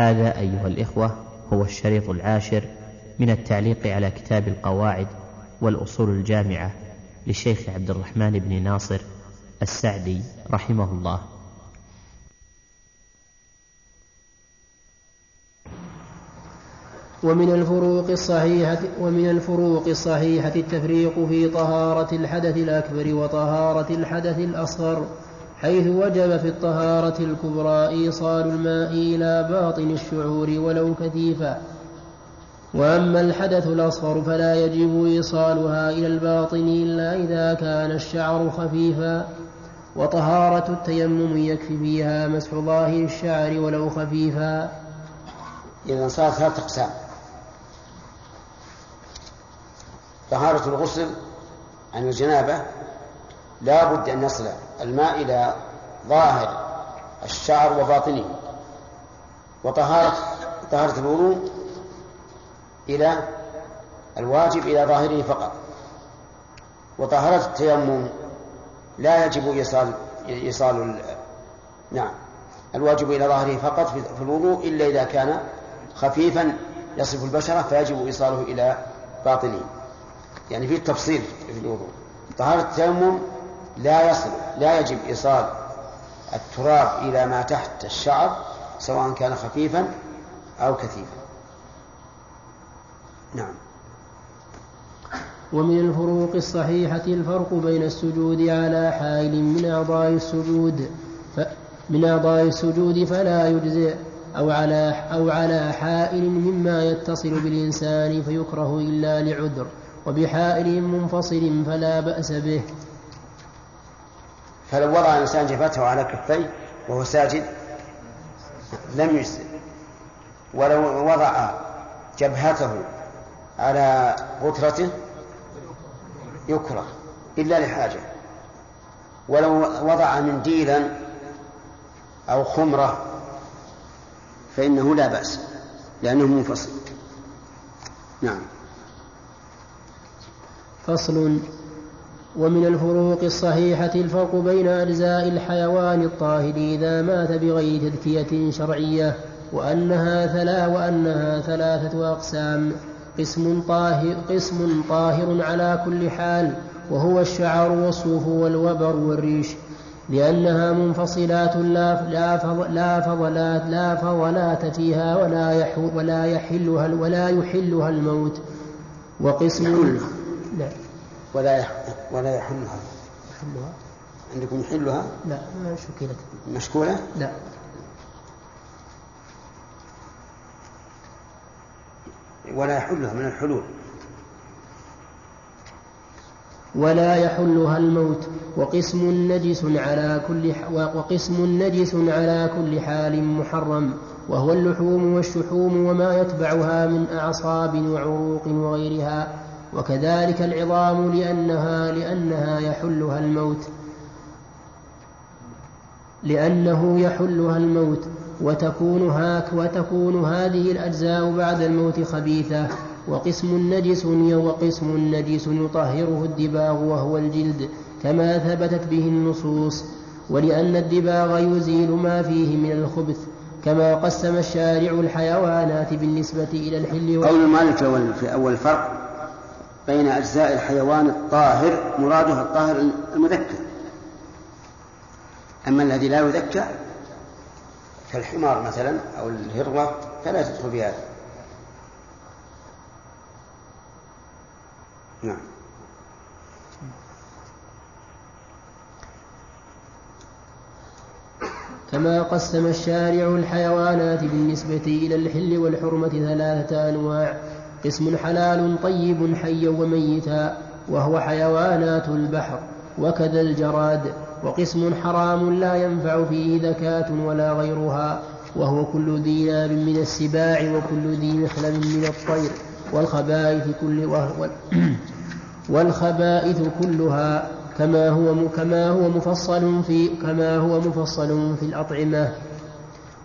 هذا أيها الإخوة هو الشريط العاشر من التعليق على كتاب القواعد والأصول الجامعة للشيخ عبد الرحمن بن ناصر السعدي رحمه الله. ومن الفروق الصحيحة ومن الفروق الصحيحة التفريق في طهارة الحدث الأكبر وطهارة الحدث الأصغر. حيث وجب في الطهارة الكبرى إيصال الماء إلى باطن الشعور ولو كثيفا. وأما الحدث الأصغر فلا يجب إيصالها إلى الباطن إلا إذا كان الشعر خفيفا. وطهارة التيمم يكفي فيها مسح ظاهر الشعر ولو خفيفا. إذا صارت ثلاثة أقسام. طهارة الغسل عن الجنابة لا بد أن يصل الماء إلى ظاهر الشعر وباطنه. وطهارة طهارة الوضوء إلى الواجب إلى ظاهره فقط. وطهارة التيمم لا يجب إيصال إيصال نعم. الواجب إلى ظاهره فقط في الوضوء إلا إذا كان خفيفا يصف البشرة فيجب إيصاله إلى باطنه. يعني في تفصيل في الوضوء. طهارة التيمم لا يصل لا يجب إيصال التراب إلى ما تحت الشعر سواء كان خفيفا أو كثيفا. نعم. ومن الفروق الصحيحة الفرق بين السجود على حائل من أعضاء السجود ف من أعضاء السجود فلا يجزئ أو على أو على حائل مما يتصل بالإنسان فيكره إلا لعذر وبحائل منفصل فلا بأس به. فلو وضع الإنسان جبهته على كفيه وهو ساجد لم يجزئ. ولو وضع جبهته على غترته يكره إلا لحاجة. ولو وضع منديلا أو خمرة فإنه لا بأس لأنه منفصل. نعم. فصل ومن الفروق الصحيحة الفرق بين أجزاء الحيوان الطاهر إذا مات بغير تذكية شرعية وأنها ثلا وأنها ثلاثة أقسام. قسم طاهر قسم طاهر على كل حال وهو الشعر والصوف والوبر والريش. لأنها منفصلات لا لا فضلات لا فضلات فيها ولا يحو ولا يحلها ولا يحلها الموت. وقسم يحلها. لا ولا ولا يحلها يحلها عندكم يحلها؟ لا شكلت مشكولة؟ لا. ولا يحلها من الحلول. ولا يحلها الموت. وقسم نجس على كل وقسم نجس على كل حال محرم. وهو اللحوم والشحوم وما يتبعها من أعصاب وعروق وغيرها. وكذلك العظام لأنها لأنها يحلها الموت. لأنه يحلها الموت. وتكون هاك وتكون هذه الأجزاء بعد الموت خبيثة. وقسم نجس وقسم نجس يطهره الدباغ وهو الجلد كما ثبتت به النصوص. ولأن الدباغ يزيل ما فيه من الخبث كما قسم الشارع الحيوانات بالنسبة إلى الحل قول المؤلف في أول فرق بين أجزاء الحيوان الطاهر مراده الطاهر المذكر. أما الذي لا يذكى كالحمار مثلا أو الهروة فلا تدخل في هذا. نعم. كما قسم الشارع الحيوانات بالنسبة إلى الحل والحرمة ثلاثة أنواع. قسم حلال طيب حيا وميتا وهو حيوانات البحر وكذا الجراد وقسم حرام لا ينفع فيه ذكاة ولا غيرها وهو كل ذي ناب من السباع وكل ذي مخلب من الطير والخبائث كل والخبائث كلها كما هو كما هو مفصل في كما هو مفصل في الأطعمة.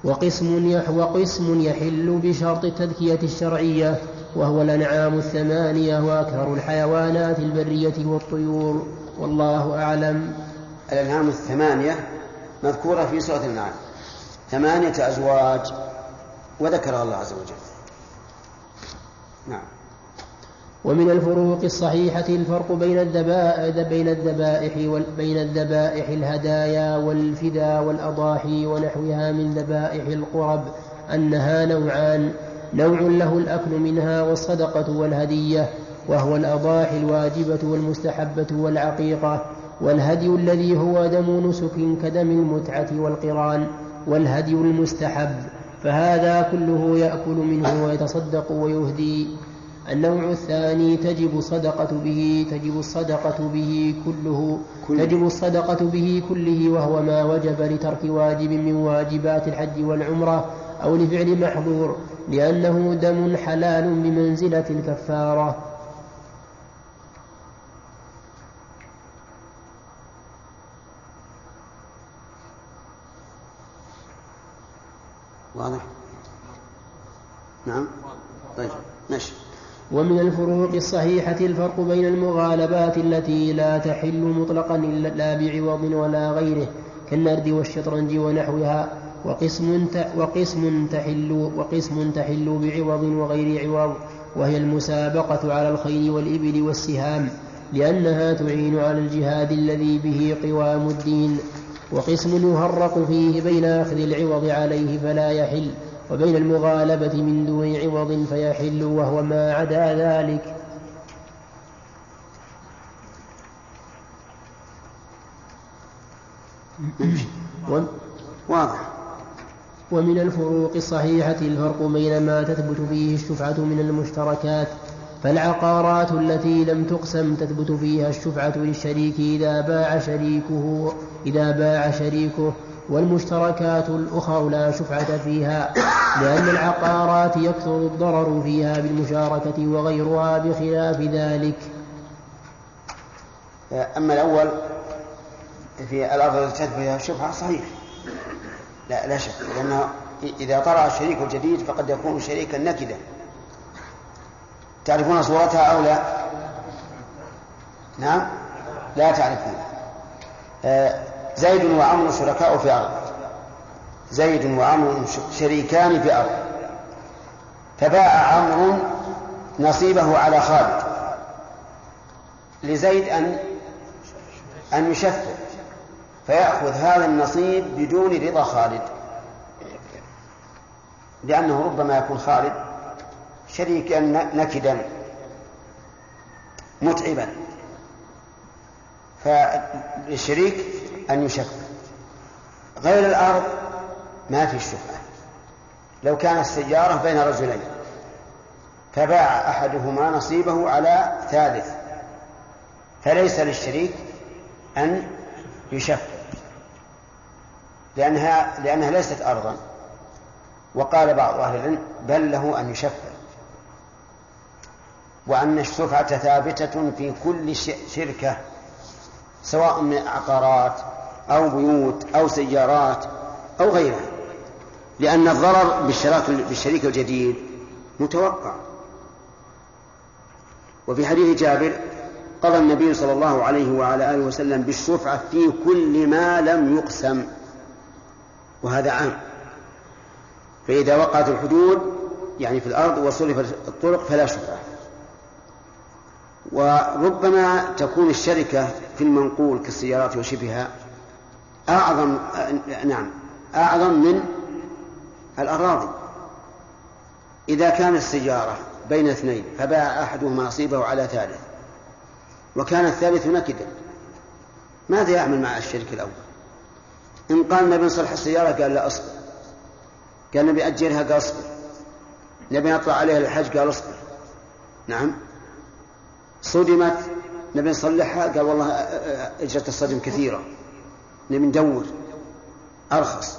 وقسم وقسم يحل بشرط التذكية الشرعية وهو الأنعام الثمانية وأكثر الحيوانات البرية والطيور. والله أعلم. الأنعام الثمانية مذكورة في سورة النعم ثمانية أزواج وذكرها الله عز وجل. نعم. ومن الفروق الصحيحة الفرق بين الذبائح بين الذبائح بين الذبائح الهدايا والفدا والأضاحي ونحوها من ذبائح القرب أنها نوعان. نوع له الأكل منها والصدقة والهدية وهو الأضاحي الواجبة والمستحبة والعقيقة والهدي الذي هو دم نسك كدم المتعة والقران والهدي المستحب فهذا كله يأكل منه ويتصدق ويهدي. النوع الثاني تجب الصدقة به تجب الصدقة به كله تجب الصدقة به كله وهو ما وجب لترك واجب من واجبات الحج والعمرة أو لفعل محظور. لأنه دم حلال بمنزلة الكفارة. واضح؟ نعم؟ طيب ماشي. ومن الفروق الصحيحة الفرق بين المغالبات التي لا تحل مطلقا لا بعوض ولا غيره كالنرد والشطرنج ونحوها. وقسم وقسم تحل وقسم تحل بعوض وغير عوض وهي المسابقة على الخيل والإبل والسهام لأنها تعين على الجهاد الذي به قوام الدين. وقسم يهرق فيه بين أخذ العوض عليه فلا يحل وبين المغالبة من دون عوض فيحل وهو ما عدا ذلك. واضح. ومن الفروق الصحيحة الفرق بين ما تثبت فيه الشفعة من المشتركات فالعقارات التي لم تقسم تثبت فيها الشفعة للشريك إذا باع شريكه إذا باع شريكه والمشتركات الأخرى لا شفعة فيها لأن العقارات يكثر الضرر فيها بالمشاركة وغيرها بخلاف ذلك. أما الأول في الأرض التي فيها الشفعة صحيح. لا شك لأنه إذا طرأ الشريك الجديد فقد يكون شريكا نكدا. تعرفون صورتها أو لا؟ نعم؟ لا تعرفون. آه زيد وعمر شركاء في أرض. زيد وعمر شريكان في أرض. فباع عمرو نصيبه على خالد. لزيد أن أن يشفع فيأخذ هذا النصيب بدون رضا خالد. لأنه ربما يكون خالد شريكا نكدا متعبا. فالشريك أن يشفع. غير الأرض ما في الشفعة. لو كانت السيارة بين رجلين فباع أحدهما نصيبه على ثالث. فليس للشريك أن يشفع لأنها لأنها ليست أرضا. وقال بعض أهل العلم بل له أن يشفع. وأن الشفعة ثابتة في كل شركة سواء من عقارات أو بيوت أو سيارات أو غيرها. لأن الضرر بالشريك الجديد متوقع. وفي حديث جابر قضى النبي صلى الله عليه وعلى آله وسلم بالشفعة في كل ما لم يقسم وهذا عام. فإذا وقعت الحدود يعني في الأرض وصرفت الطرق فلا شفعة. وربما تكون الشركة في المنقول كالسيارات وشبهها أعظم نعم أعظم من الأراضي إذا كانت السيارة بين اثنين فباع أحدهما نصيبه على ثالث وكان الثالث نكدا ماذا يعمل مع الشريك الأول؟ إن قال نبي نصلح السيارة قال لا أصبر. قال نبي أجلها قال أصبر. نبي نطلع عليها الحج قال أصبر. نعم. صدمت. نبي نصلحها قال والله اجرة الصدم كثيرة. نبي ندور أرخص.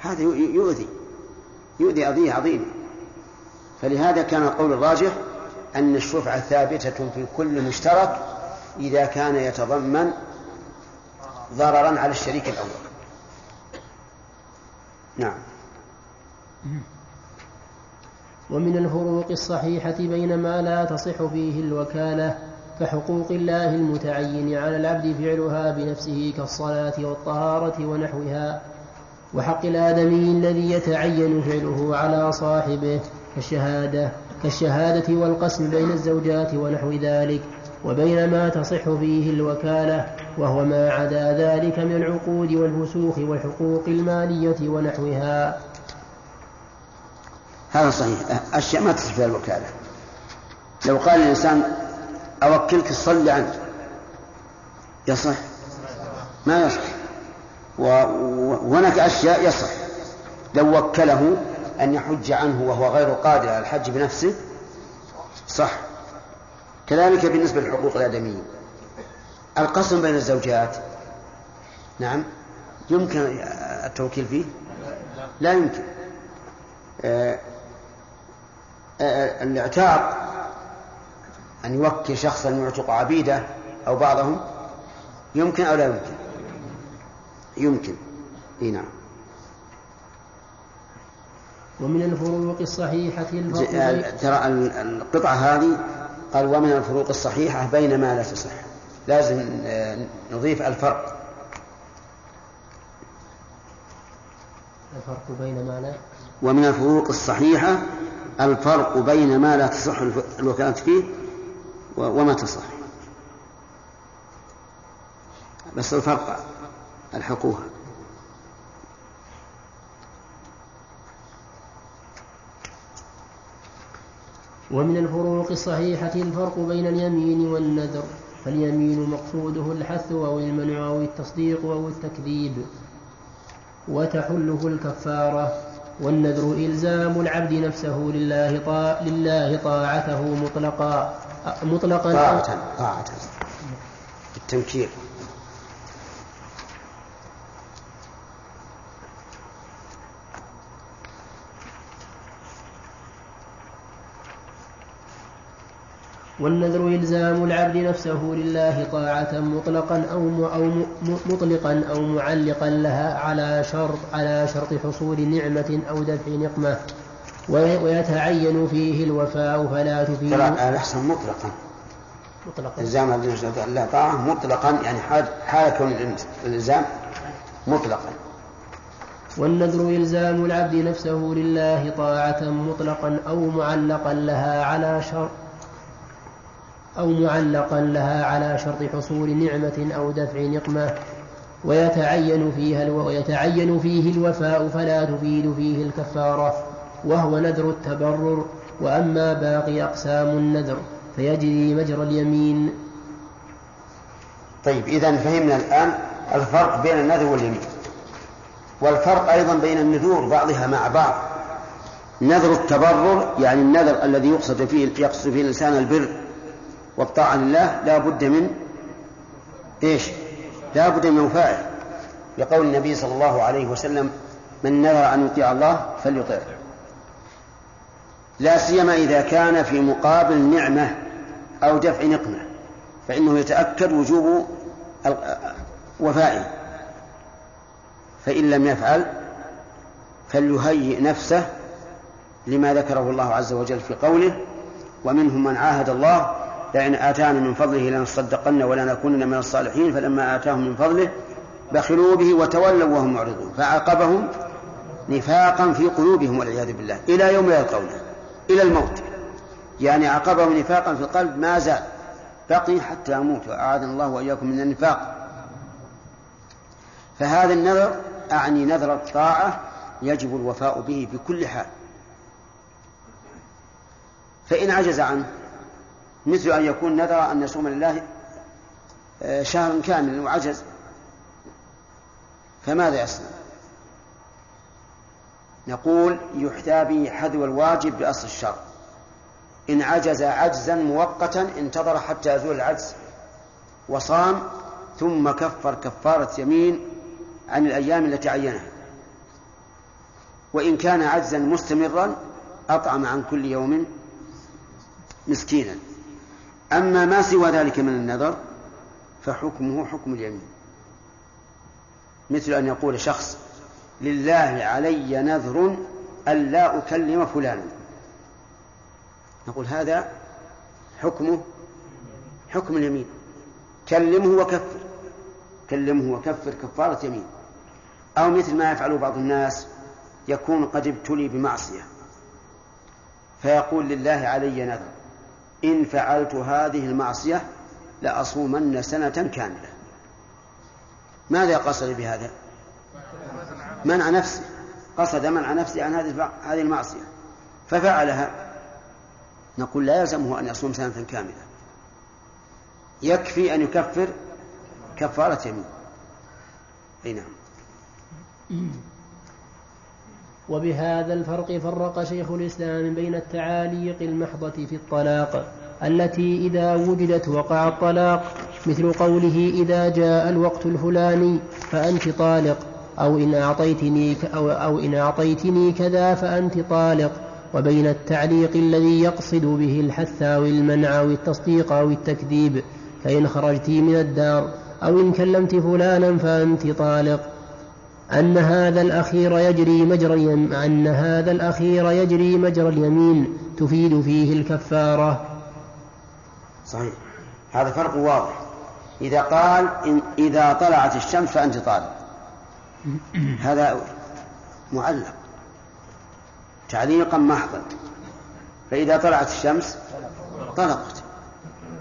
هذا يؤذي. يؤذي أذية عظيمة. فلهذا كان القول الراجح أن الشفعة ثابتة في كل مشترك إذا كان يتضمن ضررا على الشريك الأول. نعم. ومن الفروق الصحيحة بين ما لا تصح فيه الوكالة كحقوق الله المتعين على العبد فعلها بنفسه كالصلاة والطهارة ونحوها وحق الآدمي الذي يتعين فعله على صاحبه كالشهادة كالشهادة والقسم بين الزوجات ونحو ذلك. وبين ما تصح فيه الوكالة وهو ما عدا ذلك من العقود والفسوق والحقوق المالية ونحوها. هذا صحيح. أشياء ما تصح فيها الوكالة. لو قال الإنسان أوكلك تصلي عنك. يصح؟ ما يصح. وهناك أشياء يصح. لو وكله أن يحج عنه وهو غير قادر على الحج بنفسه صح. كذلك بالنسبة للحقوق الآدمية. القسم بين الزوجات. نعم. يمكن التوكيل فيه؟ لا يمكن. آه، آه، الاعتاق أن يوكل شخصا يعتق عبيده أو بعضهم يمكن أو لا يمكن؟ يمكن. إي نعم. ومن الفروق الصحيحة الفرق ترى القطعة هذه قال ومن الفروق الصحيحة بين ما لا تصح. لازم آه، نضيف الفرق. الفرق بين ما لا ومن الفروق الصحيحة الفرق بين ما لا تصح الوكالة فيه وما تصح. بس الفرق الحقوها ومن الفروق الصحيحة الفرق بين اليمين والنذر فاليمين مقصوده الحث أو المنع أو التصديق أو التكذيب. وتحله الكفارة والنذر إلزام العبد نفسه لله, طاع لله طاعته مطلقا مطلقا. طاعة طاعة. التنكير. والنذر إلزام العبد نفسه لله طاعة مطلقا أو أو مطلقا أو معلقا لها على شرط على شرط حصول نعمة أو دفع نقمة. ويتعين فيه الوفاء فلا تفيد الأحسن مطلقا. مطلقا. إلزام العبد نفسه لله طاعة مطلقا يعني حال حال كون الإلزام مطلقا. والنذر إلزام العبد نفسه لله طاعة مطلقا أو معلقا لها على شرط أو معلقا لها على شرط حصول نعمة أو دفع نقمة ويتعين فيها ويتعين فيه الوفاء فلا تفيد فيه الكفارة وهو نذر التبرر وأما باقي أقسام النذر فيجري مجرى اليمين. طيب إذا فهمنا الآن الفرق بين النذر واليمين والفرق أيضا بين النذور بعضها مع بعض. نذر التبرر يعني النذر الذي يقصد فيه يقصد فيه الإنسان البر والطاعة لله لا بد من إيش؟ لا بد من وفائه. لقول النبي صلى الله عليه وسلم من نذر أن يطيع الله فليطيعه لا سيما إذا كان في مقابل نعمة أو دفع نقمة فإنه يتأكد وجوب وفائه. فإن لم يفعل فليهيئ نفسه لما ذكره الله عز وجل في قوله ومنهم من عاهد الله لئن آتانا من فضله لنصدقن ولنكونن من الصالحين فلما آتاهم من فضله بخلوا به وتولوا وهم معرضون فعاقبهم نفاقا في قلوبهم والعياذ بالله إلى يوم يلقونه إلى الموت. يعني عاقبهم نفاقا في القلب ما زال. بقي حتى أموت وأعاذنا الله وإياكم من النفاق. فهذا النذر أعني نذر الطاعة يجب الوفاء به بكل حال. فإن عجز عنه مثل أن يكون نذر أن يصوم لله آه، شهرا كاملا وعجز. فماذا يصنع؟ نقول يحتى به حذو الواجب بأصل الشر إن عجز عجزا مؤقتا انتظر حتى يزول العجز وصام ثم كفر كفارة يمين عن الأيام التي عينها. وإن كان عجزا مستمرا أطعم عن كل يوم مسكينا. أما ما سوى ذلك من النذر فحكمه حكم اليمين. مثل أن يقول شخص لله علي نذر ألا أكلم فلانا. نقول هذا حكمه حكم اليمين. كلمه وكفر. كلمه وكفر كفارة يمين. أو مثل ما يفعل بعض الناس يكون قد ابتلي بمعصية. فيقول لله علي نذر. إن فعلت هذه المعصية لأصومن سنة كاملة. ماذا قصد بهذا؟ منع نفسه قصد منع نفسه عن هذه المعصية. ففعلها. نقول لا يلزمه أن يصوم سنة كاملة. يكفي أن يكفر كفارة يمين أي نعم. وبهذا الفرق فرق شيخ الإسلام بين التعاليق المحضة في الطلاق التي إذا وجدت وقع الطلاق مثل قوله إذا جاء الوقت الفلاني فأنت طالق أو إن أعطيتني أو, أو إن أعطيتني كذا فأنت طالق وبين التعليق الذي يقصد به الحث أو المنع أو التصديق أو التكذيب فإن خرجت من الدار أو إن كلمت فلانا فأنت طالق. أن هذا الأخير يجري مجرى أن هذا الأخير يجري مجرى اليمين تفيد فيه الكفارة. صحيح. هذا فرق واضح. إذا قال إن إذا طلعت الشمس فأنت طالق هذا معلق. تعليقا محضا. فإذا طلعت الشمس طلقت.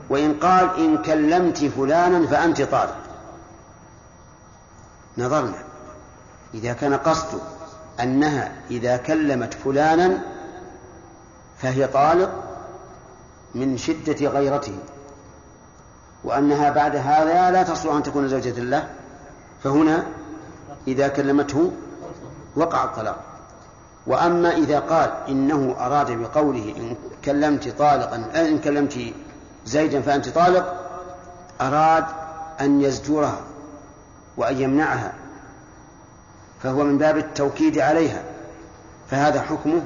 وإن قال إن كلمت فلانا فأنت طالق نظرنا. إذا كان قصده أنها إذا كلمت فلانا فهي طالق من شدة غيرته وأنها بعد هذا لا تصلح أن تكون زوجة له فهنا إذا كلمته وقع الطلاق. وأما إذا قال إنه أراد بقوله إن كلمت طالقا إن كلمت زيدا فأنت طالق أراد أن يزجرها وأن يمنعها فهو من باب التوكيد عليها. فهذا حكمه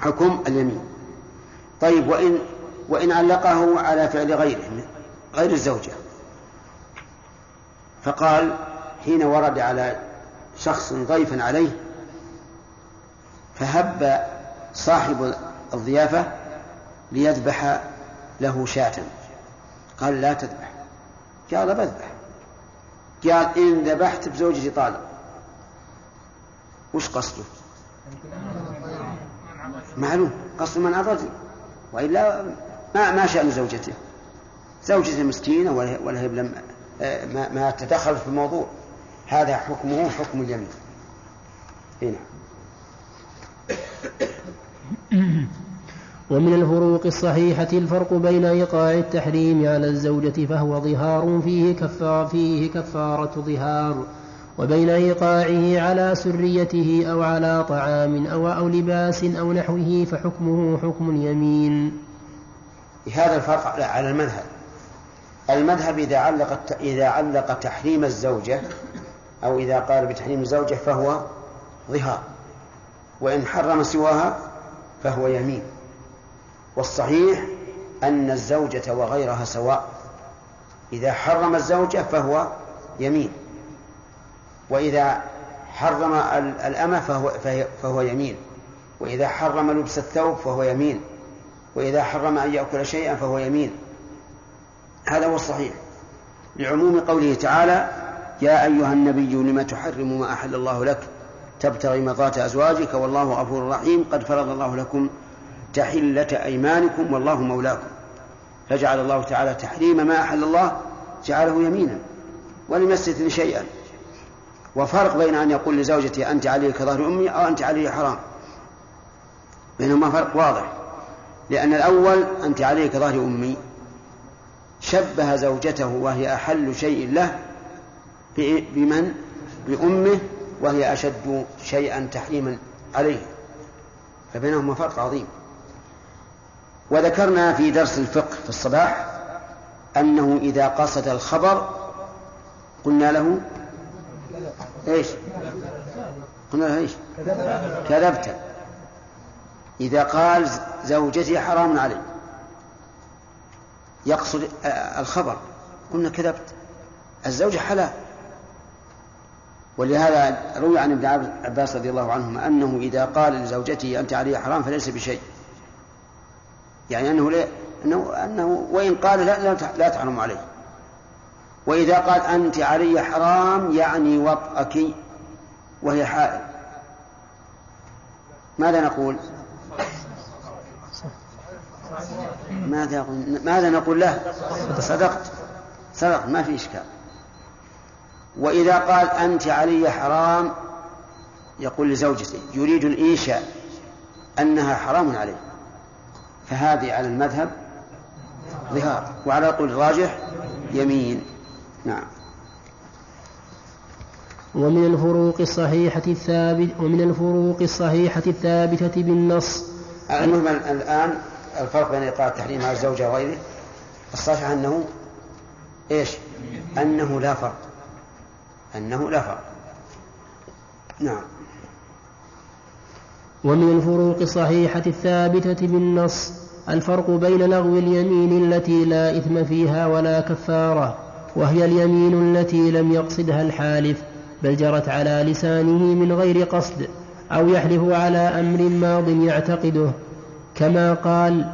حكم اليمين. طيب وإن وإن علقه على فعل غيره غير الزوجة. فقال حين ورد على شخص ضيفا عليه فهب صاحب الضيافة ليذبح له شاة. قال لا تذبح. قال بذبح قال إن ذبحت بزوجتي طالب وش قصده؟ معلوم قصد من الرجل وإلا ما ما شأن زوجته. زوجته مسكينة ولا هي لم ما, ما تدخل في الموضوع. هذا حكمه حكم اليمين. هنا ومن الفروق الصحيحة الفرق بين إيقاع التحريم على الزوجة فهو ظهار فيه كفار فيه كفارة ظهار. وبين إيقاعه على سريته أو على طعام أو أو لباس أو نحوه فحكمه حكم اليمين. هذا الفرق على المذهب. المذهب إذا علق إذا علق تحريم الزوجة أو إذا قال بتحريم الزوجة فهو ظهار وإن حرم سواها فهو يمين والصحيح أن الزوجة وغيرها سواء إذا حرم الزوجة فهو يمين وإذا حرم الأمة فهو, فهو يمين. وإذا حرم لبس الثوب فهو يمين. وإذا حرم أن يأكل شيئا فهو يمين. هذا هو الصحيح. لعموم قوله تعالى يا أيها النبي لم تحرم ما أحل الله لك؟ تبتغي مرضات أزواجك والله غفور رحيم. قد فرض الله لكم تحلة أيمانكم والله مولاكم. فجعل الله تعالى تحريم ما أحل الله جعله يمينا. ولم يستثن شيئا. وفرق بين أن يقول لزوجتي أنت علي كظهر أمي أو أنت علي حرام. بينهما فرق واضح. لأن الأول أنت علي كظهر أمي. شبه زوجته وهي أحل شيء له بمن؟ بأمه وهي أشد شيئا تحريما عليه. فبينهما فرق عظيم. وذكرنا في درس الفقه في الصباح أنه إذا قصد الخبر قلنا له إيش؟ قلنا له إيش؟ كذبت. إذا قال زوجتي حرام علي. يقصد الخبر. قلنا كذبت. الزوجة حلال. ولهذا روي عن ابن عباس رضي الله عنهما أنه إذا قال لزوجته أنت علي حرام فليس بشيء. يعني أنه لا أنه, أنه وإن قال لا لا, لا تحرم عليه. وإذا قال أنت علي حرام يعني وطأك وهي حائل. ماذا نقول؟ ماذا ماذا نقول له؟ صدقت. صدقت ما في إشكال. وإذا قال أنت علي حرام يقول لزوجته يريد الإيشاء أنها حرام عليه فهذه على المذهب ظهار وعلى القول الراجح يمين. نعم. ومن الفروق الصحيحة الثابت ومن الفروق الصحيحة الثابتة بالنص. المهم الآن الفرق بين إيقاع التحريم على الزوجة وغيره الصحيح أنه إيش؟ أنه لا فرق. أنه لا فرق. نعم. ومن الفروق الصحيحة الثابتة بالنص. الفرق بين لغو اليمين التي لا إثم فيها ولا كفارة. وهي اليمين التي لم يقصدها الحالف بل جرت على لسانه من غير قصد أو يحلف على أمر ماض يعتقده كما قال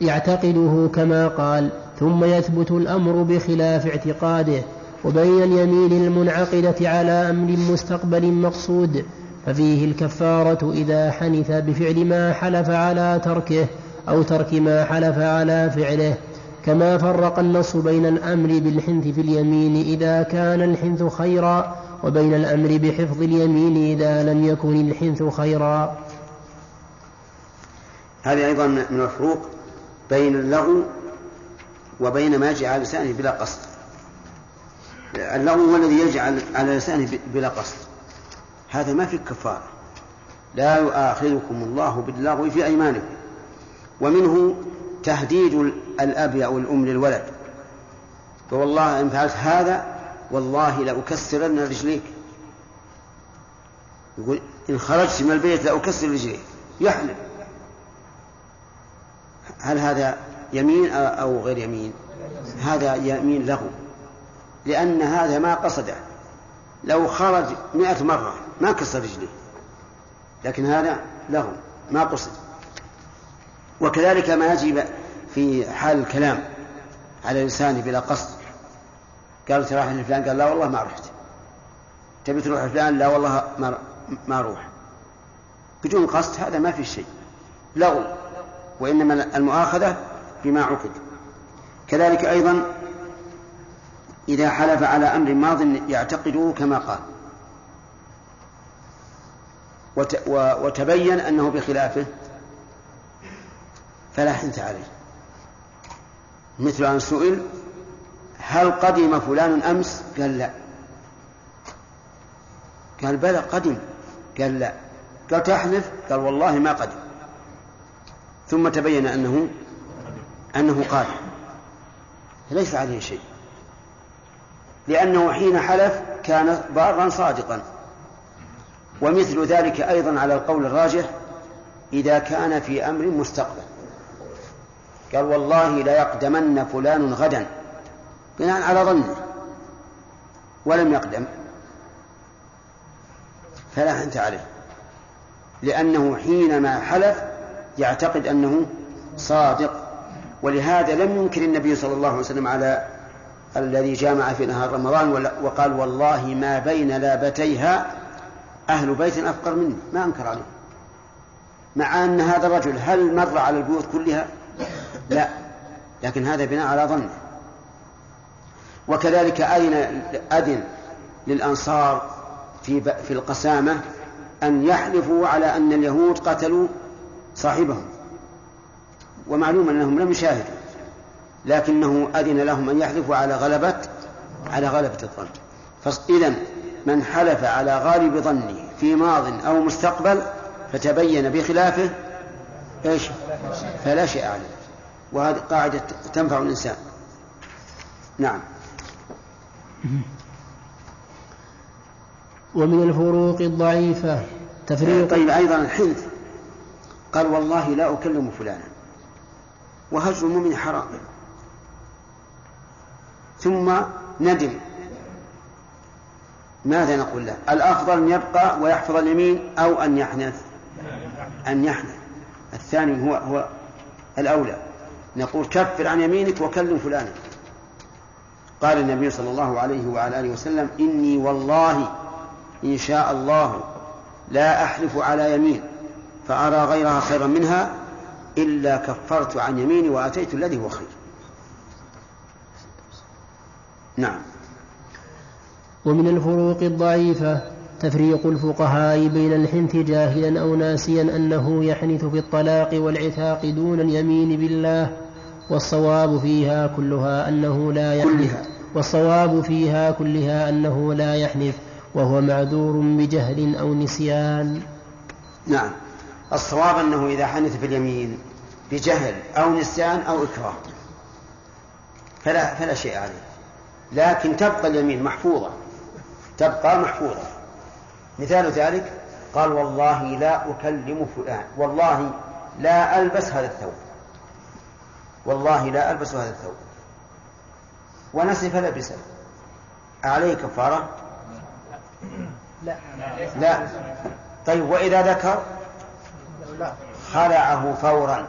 يعتقده كما قال ثم يثبت الأمر بخلاف اعتقاده وبين اليمين المنعقدة على أمر مستقبل مقصود ففيه الكفارة إذا حنث بفعل ما حلف على تركه أو ترك ما حلف على فعله. كما فرق النص بين الأمر بالحنث في اليمين إذا كان الحنث خيرا وبين الأمر بحفظ اليمين إذا لم يكن الحنث خيرا. هذه أيضا من الفروق بين اللغو وبين ما يجعل على لسانه بلا قصد. اللغو هو الذي يجعل على لسانه بلا قصد. هذا ما في كفارة. لا يؤاخذكم الله باللغو في أيمانكم. ومنه تهديد الأب أو الأم للولد. فوالله إن فعلت هذا والله لأكسرن رجليك. يقول إن خرجت من البيت لأكسر رجليك. يحلف هل هذا يمين أو غير يمين؟ هذا يمين له. لأن هذا ما قصده. لو خرج مئة مرة ما كسر رجليه. لكن هذا له ما قصد. وكذلك ما يجب في حال الكلام على لسانه بلا قصد. قال تروح لفلان قال لا والله ما رحت. تبي تروح لفلان لا والله ما ما أروح بدون قصد هذا ما في شيء. لغو. وإنما المؤاخذة بما عقد. كذلك أيضا إذا حلف على أمر ماض يعتقده كما قال. وتبين أنه بخلافه فلا حنث عليه. مثل أن سئل هل قدم فلان أمس؟ قال لا. قال بلى قدم. قال لا. قال تحلف؟ قال والله ما قدم. ثم تبين أنه أنه قادم ليس عليه شيء. لأنه حين حلف كان بارا صادقا. ومثل ذلك أيضا على القول الراجح إذا كان في أمر مستقبل. قال والله ليقدمن فلان غدا. بناء على ظنه. ولم يقدم. فلا أنت عليه لأنه حينما حلف يعتقد أنه صادق. ولهذا لم ينكر النبي صلى الله عليه وسلم على الذي جامع في نهار رمضان وقال والله ما بين لابتيها أهل بيت أفقر مني. ما أنكر عليه. مع أن هذا الرجل هل مر على البيوت كلها؟ لا. لكن هذا بناء على ظنه. وكذلك أذن أذن للأنصار في في القسامة أن يحلفوا على أن اليهود قتلوا صاحبهم؟ ومعلوم أنهم لم يشاهدوا لكنه أذن لهم أن يحلفوا على غلبة على غلبة الظن. فإذا من حلف على غالب ظنه في ماض أو مستقبل فتبين بخلافه إيش؟ فلا شيء عليه. وهذه قاعدة تنفع الإنسان. نعم. ومن الفروق الضعيفة تفريق طيب أيضا الحنث قال والله لا أكلم فلانا. وهجر المؤمن حرام. ثم ندم. ماذا نقول له؟ الأفضل أن يبقى ويحفظ اليمين أو أن يحنث. أن يحنث. الثاني هو هو الأولى. نقول كفر عن يمينك وكلم فلانا قال النبي صلى الله عليه وعلى آله وسلم إني والله إن شاء الله لا أحلف على يمين فأرى غيرها خيرا منها إلا كفرت عن يميني وأتيت الذي هو خير. نعم. ومن الفروق الضعيفة تفريق الفقهاء بين الحنث جاهلا أو ناسيا أنه يحنث في الطلاق والعتاق دون اليمين بالله. والصواب فيها كلها أنه لا يحنث. والصواب فيها كلها أنه لا يحنث. وهو معذور بجهل أو نسيان. نعم. الصواب أنه إذا حنث في اليمين بجهل أو نسيان أو إكراه. فلا فلا شيء عليه. لكن تبقى اليمين محفوظة. تبقى محفوظة. مثال ذلك قال والله لا أكلم فلان. والله لا ألبس هذا الثوب. والله لا ألبس هذا الثوب. ونسي فلبسه عليه كفارة لا. لا. طيب وإذا ذكر؟ خلعه فورا.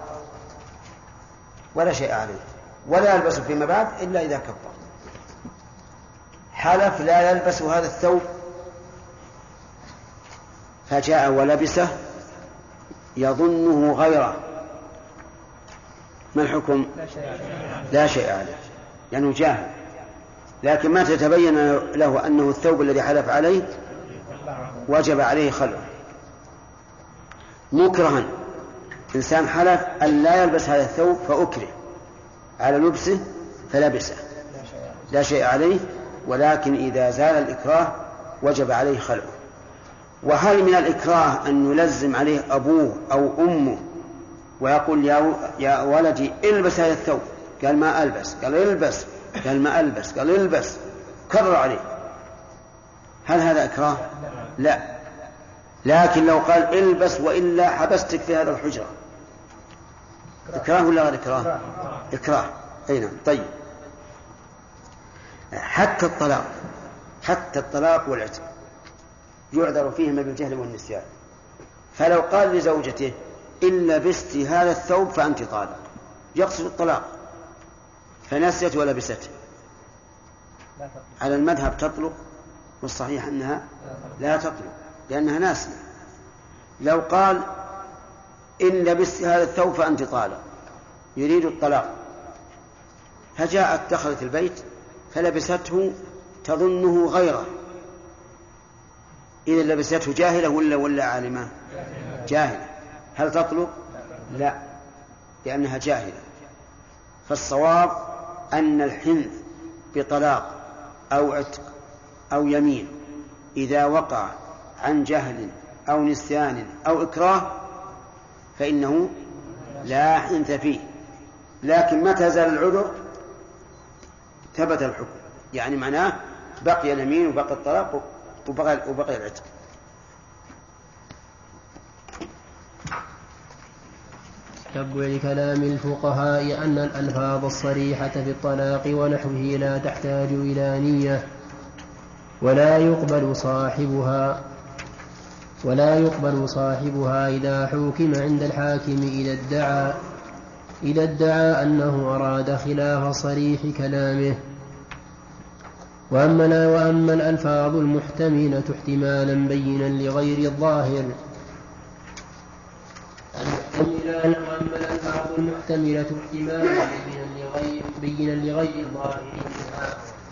ولا شيء عليه. ولا يلبس فيما بعد إلا إذا كفر حلف لا يلبس هذا الثوب. فجاء ولبسه يظنه غيره. ما الحكم؟ لا شيء عليه. لأنه جاهل. لكن متى تبين له أنه الثوب الذي حلف عليه وجب عليه خلعه مكرها. إنسان حلف أن لا يلبس هذا الثوب فأكره. على لبسه فلبسه. لا شيء عليه. ولكن إذا زال الإكراه وجب عليه خلعه وهل من الإكراه أن يلزم عليه أبوه أو أمه ويقول يا يا ولدي البس هذا الثوب. قال ما ألبس. قال البس. قال ما ألبس. قال البس. كرر عليه. هل هذا إكراه؟ لا. لكن لو قال البس وإلا حبستك في هذا الحجرة. إكراه ولا غير إكراه؟ إكراه. أي نعم. طيب. حتى الطلاق. حتى الطلاق والعتق. يعذر فيهما بالجهل والنسيان. فلو قال لزوجته إن لبست هذا الثوب فأنت طالق. يقصد الطلاق. فنسيت ولبسته على المذهب تطلق والصحيح أنها لا تطلق لأنها ناسية. لو قال إن لبست هذا الثوب فأنت طالق يريد الطلاق. فجاءت دخلت البيت فلبسته تظنه غيره. إذا لبسته جاهلة ولا ولا عالمة؟ جاهلة. هل تطلق لا لأنها جاهلة. فالصواب أن الحنث بطلاق أو عتق أو يمين إذا وقع عن جهل أو نسيان أو إكراه فإنه لا حنث فيه. لكن متى زال العذر؟ ثبت الحكم. يعني معناه بقي اليمين وبقي الطلاق وبقي, وبقي العتق. تبع كلام الفقهاء أن الألفاظ الصريحة في الطلاق ونحوه لا تحتاج إلى نية ولا يقبل صاحبها ولا يقبل صاحبها إذا حوكم عند الحاكم إذا ادعى إذا ادعى أنه أراد خلاف صريح كلامه. وأما وأما الألفاظ المحتملة احتمالا بينا لغير الظاهر المحتملة وأما المحتملة احتمالا بينا لغير بينا لغير الظاهر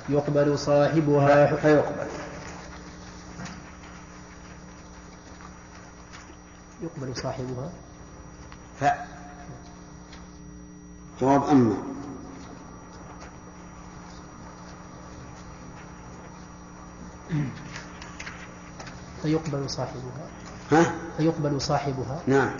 يقبل صاحبها فيقبل. يقبل صاحبها. ف. جواب أما فيقبل صاحبها. ها؟ فيقبل صاحبها. نعم.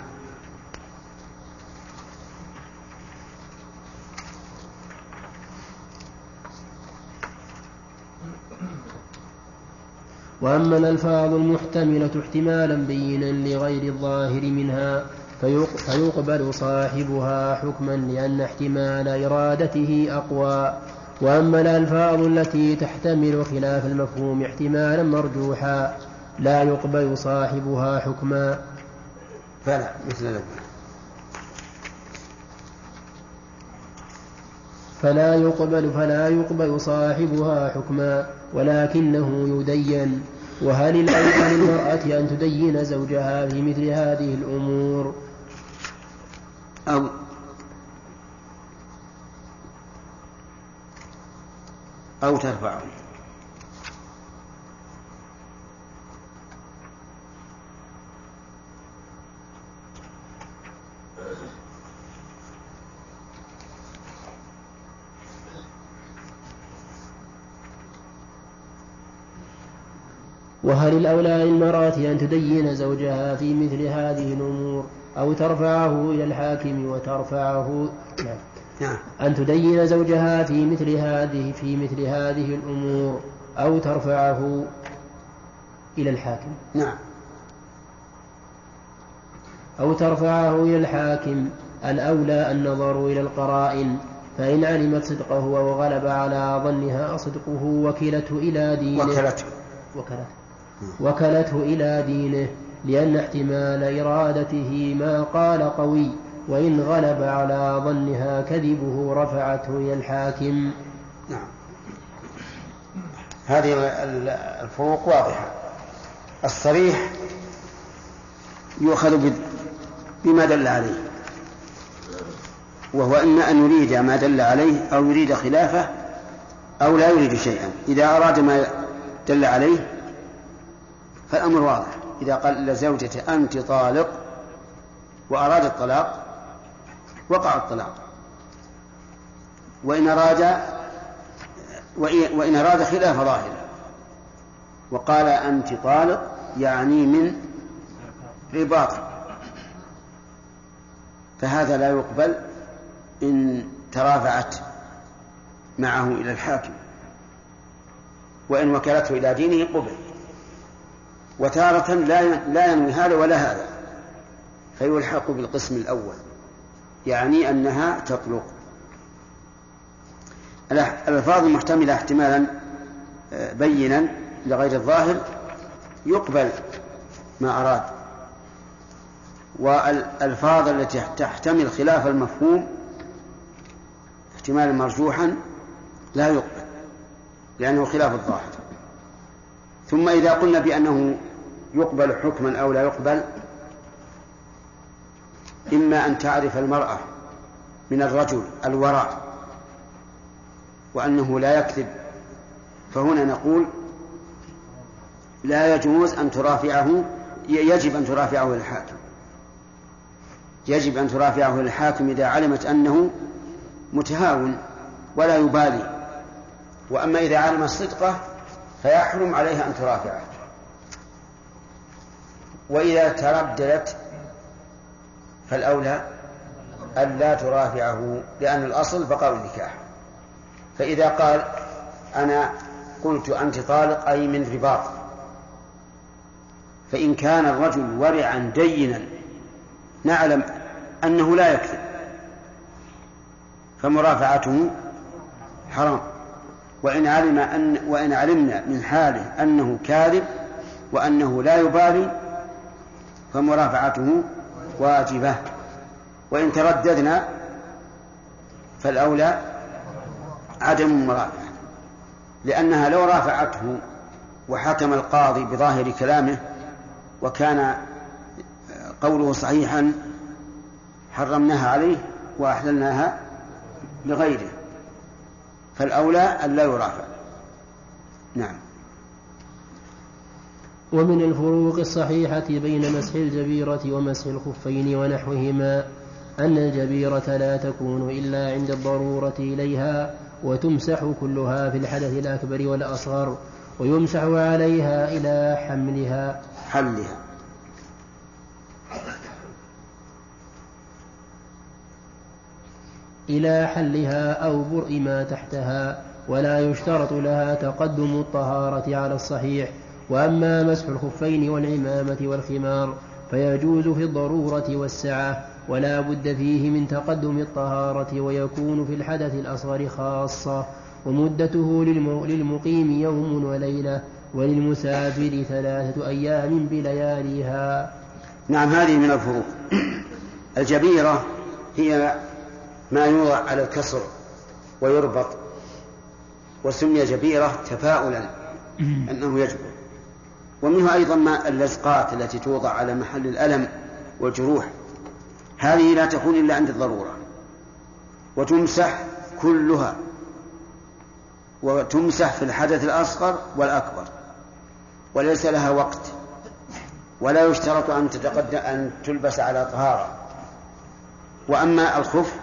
وأما الألفاظ المحتملة احتمالا بينا لغير الظاهر منها فيقبل صاحبها حكما لأن احتمال إرادته أقوى. وأما الألفاظ التي تحتمل خلاف المفهوم احتمالا مرجوحا لا يقبل صاحبها حكما. فلا مثل الأول فلا يقبل فلا يقبل صاحبها حكما ولكنه يدين. وهل الأولى للمرأة أن تدين زوجها في مثل هذه الأمور؟ أو أو ترفعه. وهل الأولى للمرأة أن تدين زوجها في مثل هذه الأمور أو ترفعه إلى الحاكم وترفعه؟ نعم. نعم. أن تدين زوجها في مثل هذه في مثل هذه الأمور أو ترفعه إلى الحاكم؟ نعم. أو ترفعه إلى الحاكم الأولى النظر إلى القرائن فإن علمت صدقه وغلب على ظنها صدقه وكلته إلى دينه. وكلته. وكلته. وكلته إلى دينه لأن احتمال إرادته ما قال قوي وإن غلب على ظنها كذبه رفعته إلى الحاكم. نعم. هذه الفروق واضحة. الصريح يؤخذ بما دل عليه وهو إما أن يريد ما دل عليه أو يريد خلافه أو لا يريد شيئا. إذا أراد ما دل عليه فالأمر واضح. إذا قال لزوجته أنت طالق وأراد الطلاق وقع الطلاق. وإن أراد وإن أراد خلاف ظاهره وقال أنت طالق يعني من رباط. فهذا لا يقبل إن ترافعت معه إلى الحاكم. وإن وكلته إلى دينه قبل. وتارة لا لا ينوي هذا ولا هذا. فيلحق بالقسم الأول. يعني أنها تطلق الألفاظ المحتملة احتمالا آه، بينا لغير الظاهر. يقبل ما أراد. والألفاظ التي تحتمل خلاف المفهوم احتمالا مرجوحا لا يقبل لأنه خلاف الظاهر. ثم إذا قلنا بأنه يقبل حكما أو لا يقبل؟ إما أن تعرف المرأة من الرجل الورع وأنه لا يكذب فهنا نقول لا يجوز أن ترافعه يجب أن ترافعه للحاكم. يجب أن ترافعه للحاكم إذا علمت أنه متهاون ولا يبالي وأما إذا علمت صدقه فيحرم عليها أن ترافعه. وإذا ترددت فالأولى أن لا ترافعه لأن الأصل بقاء النكاح. فإذا قال أنا قلت أنت طالق أي من رباط. فإن كان الرجل ورعا دينا نعلم أنه لا يكذب. فمرافعته حرام. وإن علم أن وإن علمنا من حاله أنه كاذب وأنه لا يبالي فمرافعته واجبة. وإن ترددنا فالأولى عدم المرافعة لأنها لو رافعته وحكم القاضي بظاهر كلامه وكان قوله صحيحا حرمناها عليه وأحللناها لغيره فالأولى أن لا يرافع. نعم. ومن الفروق الصحيحة بين مسح الجبيرة ومسح الخفين ونحوهما أن الجبيرة لا تكون إلا عند الضرورة إليها وتمسح كلها في الحدث الأكبر والأصغر ويمسح عليها إلى حملها. حملها. إلى حلها أو برء ما تحتها ولا يشترط لها تقدم الطهارة على الصحيح. وأما مسح الخفين والعمامة والخمار فيجوز في الضرورة والسعة ولا بد فيه من تقدم الطهارة ويكون في الحدث الأصغر خاصة ومدته للمقيم يوم وليلة وللمسافر ثلاثة أيام بلياليها. نعم هذه من الفروق. الجبيرة هي ما يوضع على الكسر ويربط وسمي جبيرة تفاؤلا أنه يجبر. ومنه أيضا ما اللزقات التي توضع على محل الألم والجروح. هذه لا تكون إلا عند الضرورة. وتمسح كلها. وتمسح في الحدث الأصغر والأكبر. وليس لها وقت. ولا يشترط أن تتقدم أن تلبس على طهارة. وأما الخف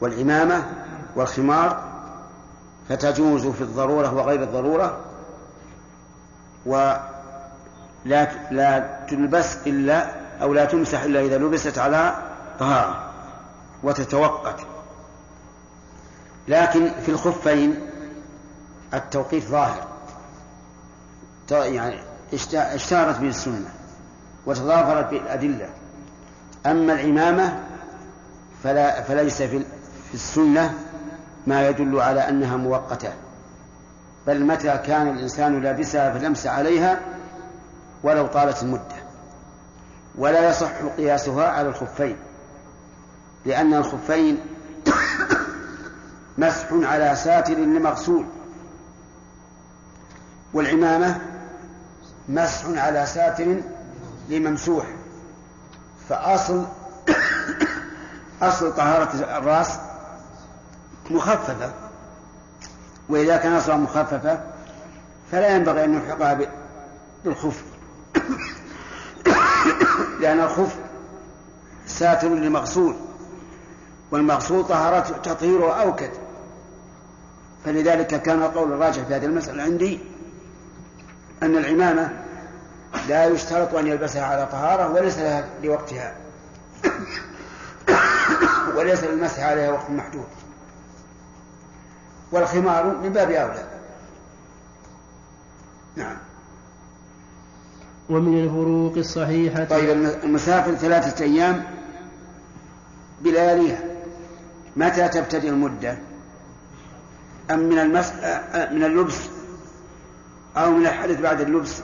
والعمامة والخمار فتجوز في الضرورة وغير الضرورة. ولا لا تلبس إلا أو لا تمسح إلا إذا لبست على طهارة وتتوقت. لكن في الخفين التوقيت ظاهر. يعني اشتهرت به السنة وتضافرت بالأدلة أما العمامة فلا فليس في السنة ما يدل على أنها مؤقتة. بل متى كان الإنسان لابسها فلمس عليها ولو طالت المدة. ولا يصح قياسها على الخفين لأن الخفين مسح على ساتر لمغسول والعمامة مسح على ساتر لممسوح. فأصل أصل طهارة الرأس مخففة وإذا كان أصلا مخففة فلا ينبغي أن نلحقها بالخف. لأن الخف ساتر لمغسول والمغسول طهارته تطهيره أوكد فلذلك كان القول الراجح في هذه المسألة عندي أن العمامة لا يشترط أن يلبسها على طهارة وليس لها لوقتها. وليس للمسح عليها وقت محدود. والخمار من باب أولى. نعم. ومن الفروق الصحيحة. طيب المسافر ثلاثة أيام بلياليها متى تبتدئ المدة؟ أم من المس... من اللبس؟ أو من الحدث بعد اللبس؟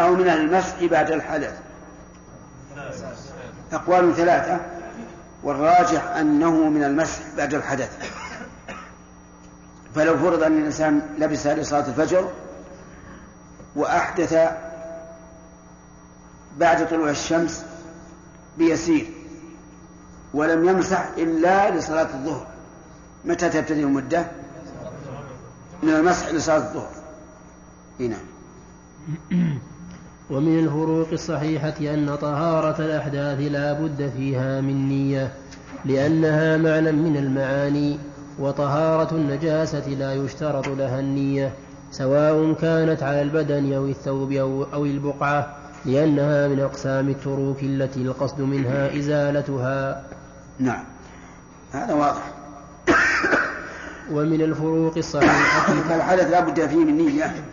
أو من المسح بعد الحدث؟ أقوال ثلاثة. والراجح أنه من المسح بعد الحدث. فلو فرض أن الإنسان لبس لصلاة الفجر وأحدث بعد طلوع الشمس بيسير ولم يمسح إلا لصلاة الظهر. متى تبتدئ المدة؟ من المسح لصلاة الظهر. هنا ومن الفروق الصحيحة أن طهارة الأحداث لا بد فيها من نية لأنها معنى من المعاني وطهارة النجاسة لا يشترط لها النية. سواء كانت على البدن أو الثوب أو, أو البقعة لأنها من أقسام التروك التي القصد منها إزالتها. نعم. هذا واضح. ومن الفروق الصحيحة فالحدث لا بد فيه من نية.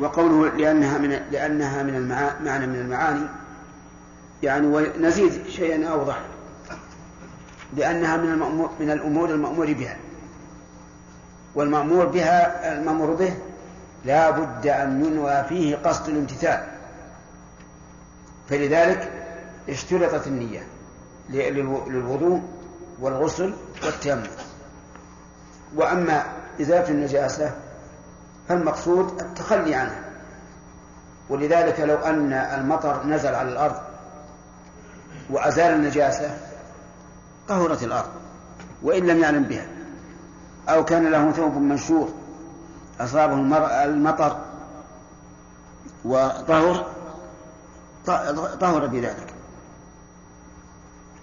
وقوله لأنها من لأنها من المعا... معنى من المعاني يعني ونزيد شيئا أوضح. لأنها من المأمور من الأمور المأمور بها. والمأمور بها المأمور به لا بد أن ينوى فيه قصد الامتثال. فلذلك اشترطت النية للوضوء والغسل والتيمم. وأما إزالة النجاسة فالمقصود التخلي عنها. ولذلك لو أن المطر نزل على الأرض وأزال النجاسة طهرت الأرض وإن لم يعلم بها. أو كان له ثوب منشور أصابه المطر وطهر طهر بذلك.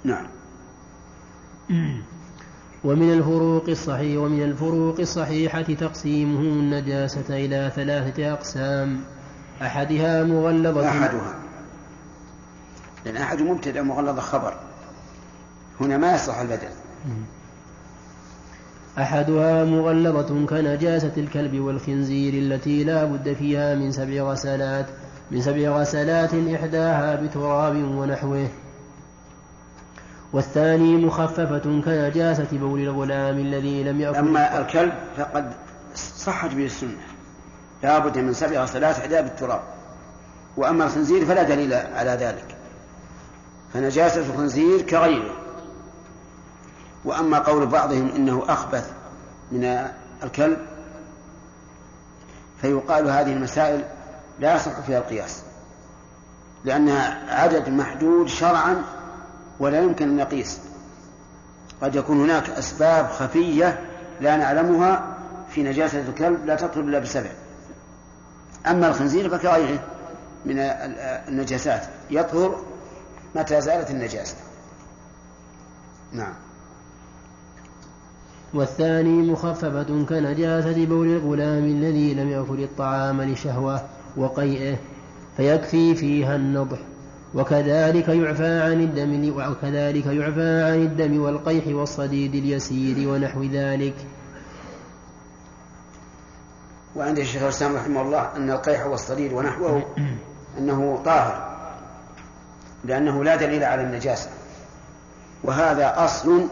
نعم. ومن الفروق الصحيح ومن الفروق الصحيحة تقسيمه النجاسة إلى ثلاثة أقسام. أحدها مغلظة أحدها. لأن أحد مبتدأ مغلظة خبر. هنا ما يصح البدل. أحدها مغلظة كنجاسة الكلب والخنزير التي لا بد فيها من سبع غسلات من سبع غسلات إحداها بتراب ونحوه. والثاني مخففة كنجاسة بول الغلام الذي لم يأكل. أما الكلب فقد صحت به السنة. لا بد من سبع غسلات إحداها بالتراب. وأما الخنزير فلا دليل على ذلك. فنجاسة الخنزير كغيره. وأما قول بعضهم إنه أخبث من الكلب فيقال هذه المسائل لا يصح فيها القياس لأنها عدد محدود شرعا ولا يمكن أن نقيس قد يكون هناك أسباب خفية لا نعلمها في نجاسة الكلب لا تطلب إلا بسبع. أما الخنزير فكغيره من النجاسات يطهر متى زالت النجاسة. نعم. والثاني مخففة كنجاسة بول الغلام الذي لم يأكل الطعام لشهوة وقيئه فيكفي فيها النضح. وكذلك يعفى عن الدم وكذلك يعفى عن الدم والقيح والصديد اليسير ونحو ذلك. وعند الشيخ الإسلام رحمه الله أن القيح والصديد ونحوه أنه طاهر لأنه لا دليل على النجاسة. وهذا أصل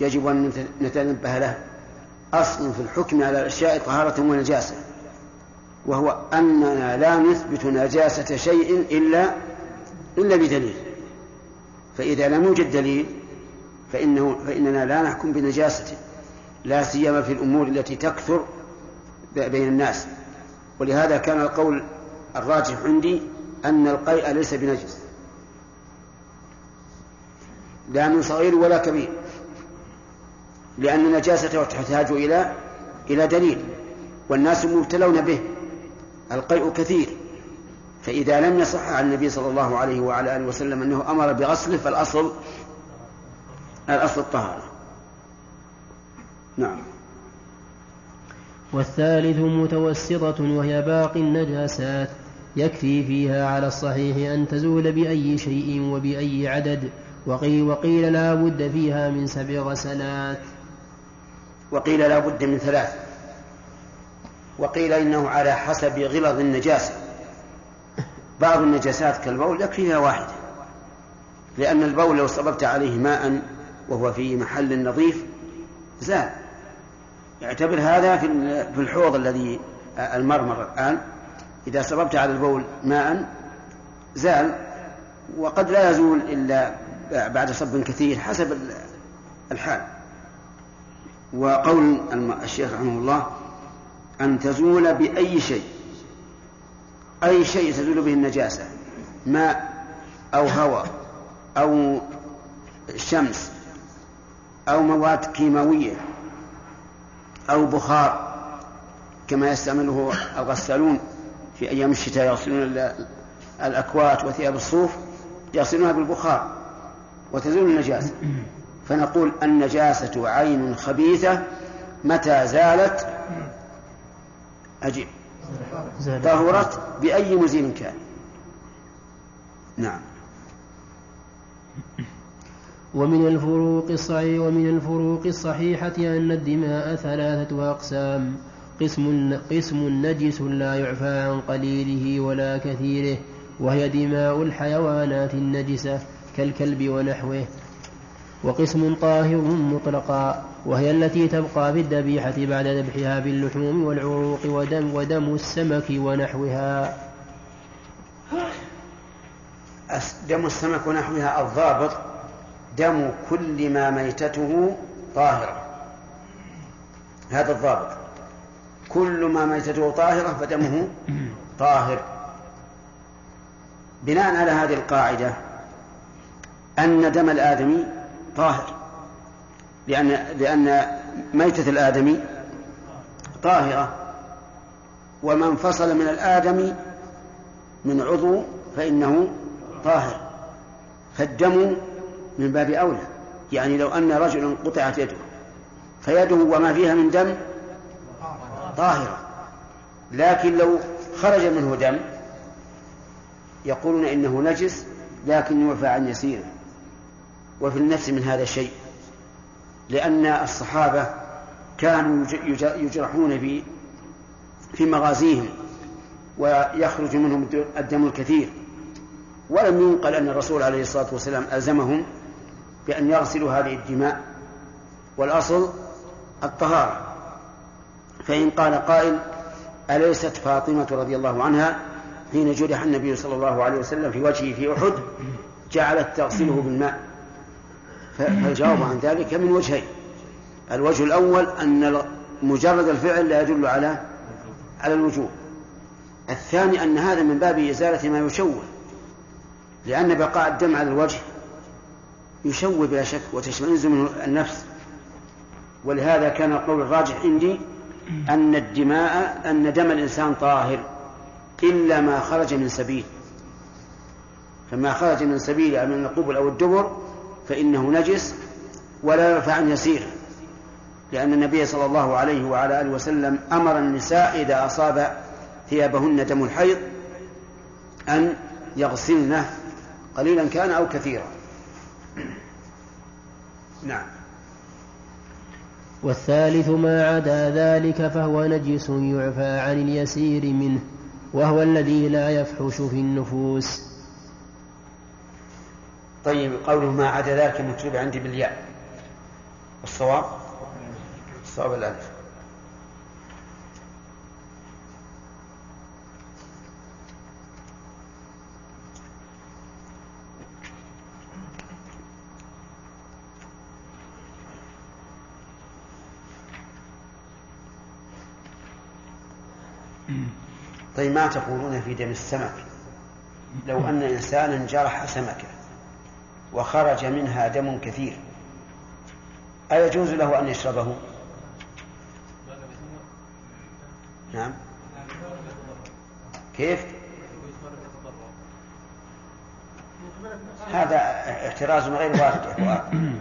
يجب أن نتنبه له. أصل في الحكم على الأشياء طهارة ونجاسة وهو أننا لا نثبت نجاسة شيء الا إلا بدليل. فإذا لم يوجد دليل فانه فإننا لا نحكم بنجاسته لا سيما في الأمور التي تكثر بين الناس. ولهذا كان القول الراجح عندي أن القيء ليس بنجس. لا من صغير ولا كبير. لأن نجاسته تحتاج إلى إلى دليل والناس مبتلون به القيء كثير. فإذا لم يصح عن النبي صلى الله عليه وعلى آله وسلم أنه أمر بغسله فالأصل الأصل الطهارة. نعم. والثالث متوسطة وهي باقي النجاسات يكفي فيها على الصحيح أن تزول بأي شيء وبأي عدد وقيل, وقيل لا بد فيها من سبع غسلات. وقيل لا بد من ثلاث. وقيل إنه على حسب غلظ النجاسة. بعض النجاسات كالبول يكفيها واحدة لأن البول لو صببت عليه ماء وهو في محل نظيف زال. اعتبر هذا في الحوض الذي المرمر الآن. إذا صببت على البول ماء زال. وقد لا يزول إلا بعد صب كثير حسب الحال. وقول الشيخ رحمه الله أن تزول بأي شيء أي شيء تزول به النجاسة ماء أو هواء أو شمس أو مواد كيماوية أو بخار كما يستعمله الغسالون في أيام الشتاء يغسلون الأكوات وثياب الصوف يغسلونها بالبخار وتزول النجاسة. فنقول النجاسة عين خبيثة متى زالت؟ أجيب. طهرت بأي مزيل كان. نعم. ومن الفروق الصحيح ومن الفروق الصحيحة أن الدماء ثلاثة أقسام. قسم قسم نجس لا يعفى عن قليله ولا كثيره وهي دماء الحيوانات النجسة كالكلب ونحوه. وقسم طاهر مطلقا وهي التي تبقى في الذبيحة بعد ذبحها باللحوم والعروق ودم ودم السمك ونحوها. دم السمك ونحوها الضابط دم كل ما ميتته طاهرة هذا الضابط. كل ما ميتته طاهرة فدمه طاهر. بناء على هذه القاعدة أن دم الآدمي طاهر. لأن لأن ميتة الآدمي طاهرة وما انفصل من الآدم من عضو فإنه طاهر. فالدم من باب أولى يعني لو أن رجلا قطعت يده فيده وما فيها من دم طاهرة. لكن لو خرج منه دم يقولون إنه نجس لكن يعفى عن يسيره. وفي النفس من هذا الشيء لأن الصحابة كانوا يجرحون في في مغازيهم ويخرج منهم الدم الكثير. ولم ينقل أن الرسول عليه الصلاة والسلام ألزمهم بأن يغسلوا هذه الدماء. والأصل الطهارة. فإن قال قائل أليست فاطمة رضي الله عنها حين جرح النبي صلى الله عليه وسلم في وجهه في أحد جعلت تغسله بالماء؟ فالجواب عن ذلك من وجهين. الوجه الأول أن مجرد الفعل لا يدل على على الوجوب. الثاني أن هذا من باب إزالة ما يشوه لأن بقاء الدم على الوجه يشوه بلا شك وتشمئز منه النفس. ولهذا كان القول الراجح عندي أن الدماء أن دم الإنسان طاهر إلا ما خرج من سبيل. فما خرج من سبيل من القبل أو الدبر فإنه نجس ولا يرفع عن يسير لأن النبي صلى الله عليه وعلى آله وسلم أمر النساء إذا أصاب ثيابهن دم الحيض أن يغسلنه قليلا كان أو كثيرا. نعم. والثالث ما عدا ذلك فهو نجس يعفى عن اليسير منه وهو الذي لا يفحش في النفوس. طيب قوله ما عدا ذلك مكتوب عندي بالياء. الصواب؟ الصواب الألف. طيب ما تقولون في دم السمك؟ لو أن إنسانا جرح سمكة. وخرج منها دم كثير. أيجوز له أن يشربه؟ نعم. كيف؟ هذا احتراز غير وارد يا فؤاد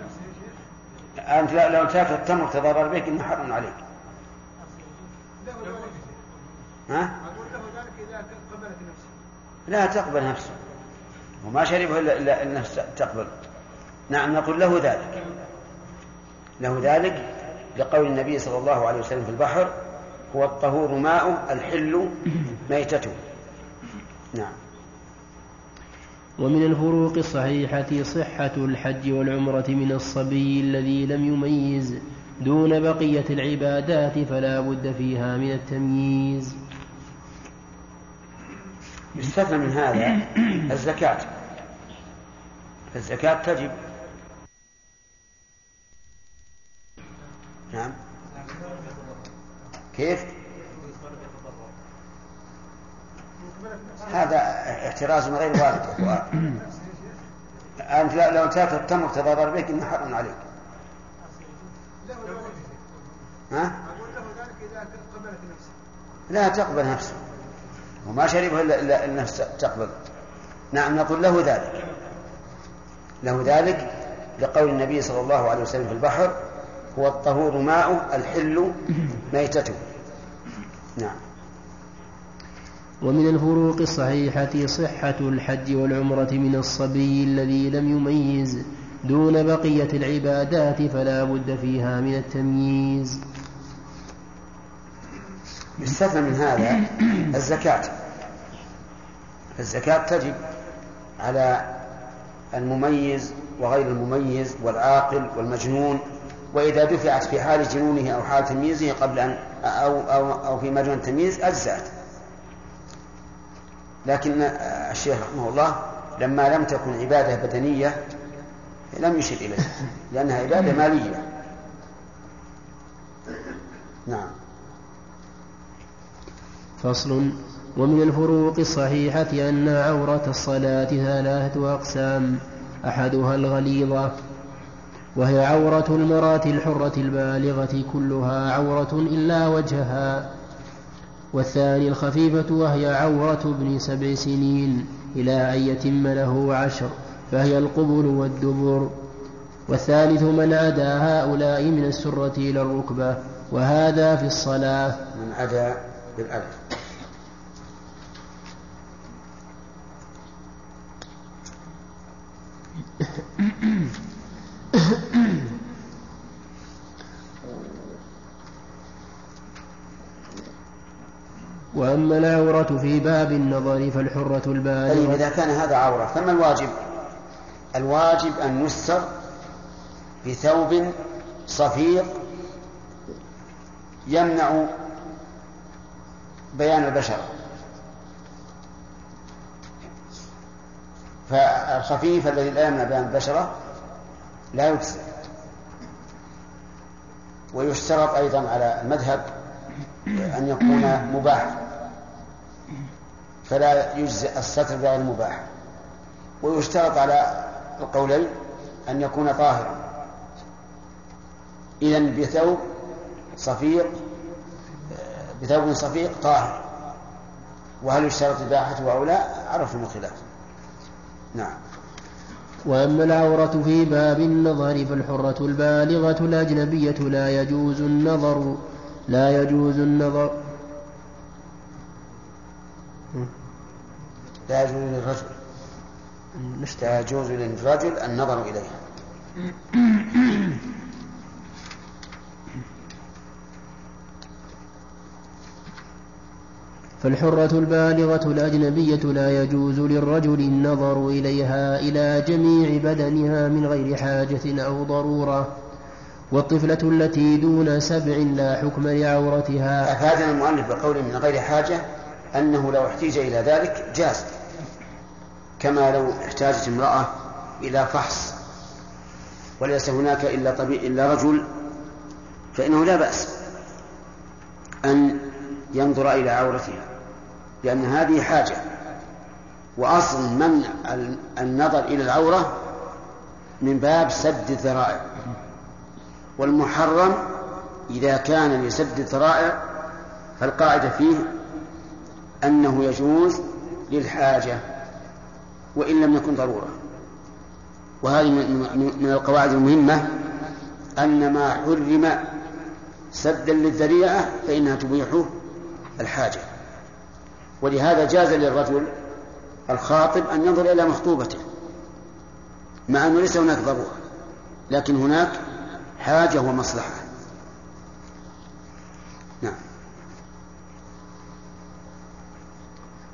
أنت لو تاكل التمر تضرر بك إنه حرم عليك. ها؟ لا تقبل نفسه وما شربه إلا النفس تقبل. نعم نقول له ذلك. له ذلك لقول النبي صلى الله عليه وسلم في البحر هو الطهور ماء الحل ميتته. نعم. ومن الفروق الصحيحة صحة الحج والعمرة من الصبي الذي لم يميز دون بقية العبادات فلا بد فيها من التمييز. يستثنى من هذا الزكاة. فالزكاة تجب. نعم. كيف؟ هذا احتراز غير وارد يا أنت لو تاكل التمر تضرر بك إنه حرم عليك. ها؟ لا تقبل نفسه وما شربه إلا النفس تقبل. نعم نقول له ذلك. له ذلك لقول النبي صلى الله عليه وسلم في البحر هو الطهور ماء الحل ميتته. نعم. ومن الفروق الصحيحة صحة الحج والعمرة من الصبي الذي لم يميز دون بقية العبادات فلا بد فيها من التمييز. يستثنى من هذا الزكاة. الزكاة تجب على المميز وغير المميز والعاقل والمجنون وإذا دفعت في حال جنونه أو حال تمييزه قبل أن أو أو أو في مجنون التمييز أجزأت. لكن الشيخ رحمه الله لما لم تكن عبادة بدنية لم يشر إليها لأنها عبادة مالية. نعم. فصل ومن الفروق الصحيحة أن عورة الصلاة ثلاثة أقسام أحدها الغليظة وهي عورة المرأة الحرة البالغة كلها عورة إلا وجهها والثاني الخفيفة وهي عورة ابن سبع سنين إلى أن يتم له عشر فهي القبل والدبر والثالث من عدا هؤلاء من السرة إلى الركبة وهذا في الصلاة. من عدا بالألف وأما العورة في باب النظر فالحرة البالغة طيب إذا كان هذا عورة فما الواجب؟ الواجب أن يستر بثوب صفيق يمنع بيان البشرة فالخفيف الذي لا يمنع بيان البشرة لا يجزي. ويشترط أيضا على المذهب أن يكون مباح. فلا يجزئ الستر بغير المباح ويشترط على القولين أن يكون طاهرا. إذا بثوب صفيق بثوب صفيق طاهر. وهل يشترط إباحته أو لا؟ عرفنا الخلاف نعم. وأما العورة في باب النظر فالحرة البالغة الأجنبية لا يجوز النظر. لا يجوز النظر. لا يجوز للرجل. لا يجوز للرجل النظر إليها. فالحرة البالغة الأجنبية لا يجوز للرجل النظر إليها إلى جميع بدنها من غير حاجة أو ضرورة. والطفلة التي دون سبع لا حكم لعورتها. أفادنا المؤلف بقوله من غير حاجة أنه لو احتيج إلى ذلك جاز. كما لو احتاجت امرأة إلى فحص وليس هناك إلا طبيب إلا رجل فإنه لا بأس أن ينظر إلى عورتها. لأن هذه حاجة. وأصل منع النظر إلى العورة من باب سد الذرائع. والمحرم إذا كان لسد الذرائع فالقاعدة فيه أنه يجوز للحاجة وإن لم يكن ضرورة. وهذه من القواعد المهمة أن ما حرم سدا للذريعة فإنها تبيح الحاجة. ولهذا جاز للرجل الخاطب أن ينظر إلى مخطوبته مع أنه ليس هناك ضرورة لكن هناك حاجة ومصلحة. نعم.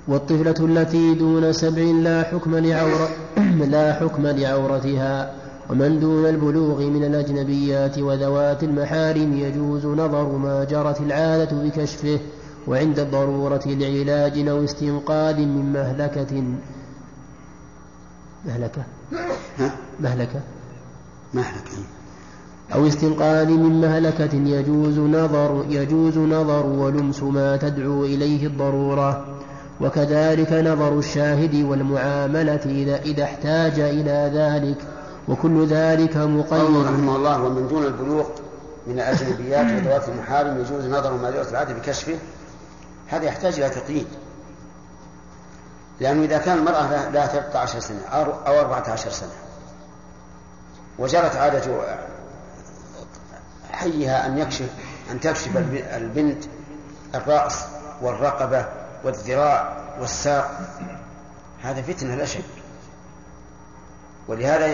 والطفلة التي دون سبع لا حكم لعورة لا حكم لعورتها ومن دون البلوغ من الأجنبيات وذوات المحارم يجوز نظر ما جرت العادة بكشفه. وعند الضرورة لعلاج أو استنقاذ من مهلكة. مهلكة. مهلكة. مهلكة. أو استنقاذ من مهلكة يجوز نظر يجوز نظر ولمس ما تدعو إليه الضرورة. وكذلك نظر الشاهد والمعاملة إذا إذا احتاج إلى ذلك. وكل ذلك مقيد. رحمه الله ومن دون البلوغ من الأجنبيات وذوات المحارم يجوز نظر ما جرت العادة بكشفه هذا يحتاج إلى تقييد. لأنه إذا كان المرأة لها 13 سنة أو 14 سنة وجرت عادة حيها أن يكشف أن تكشف البنت الرأس والرقبة والذراع والساق هذا فتنة لا شك. ولهذا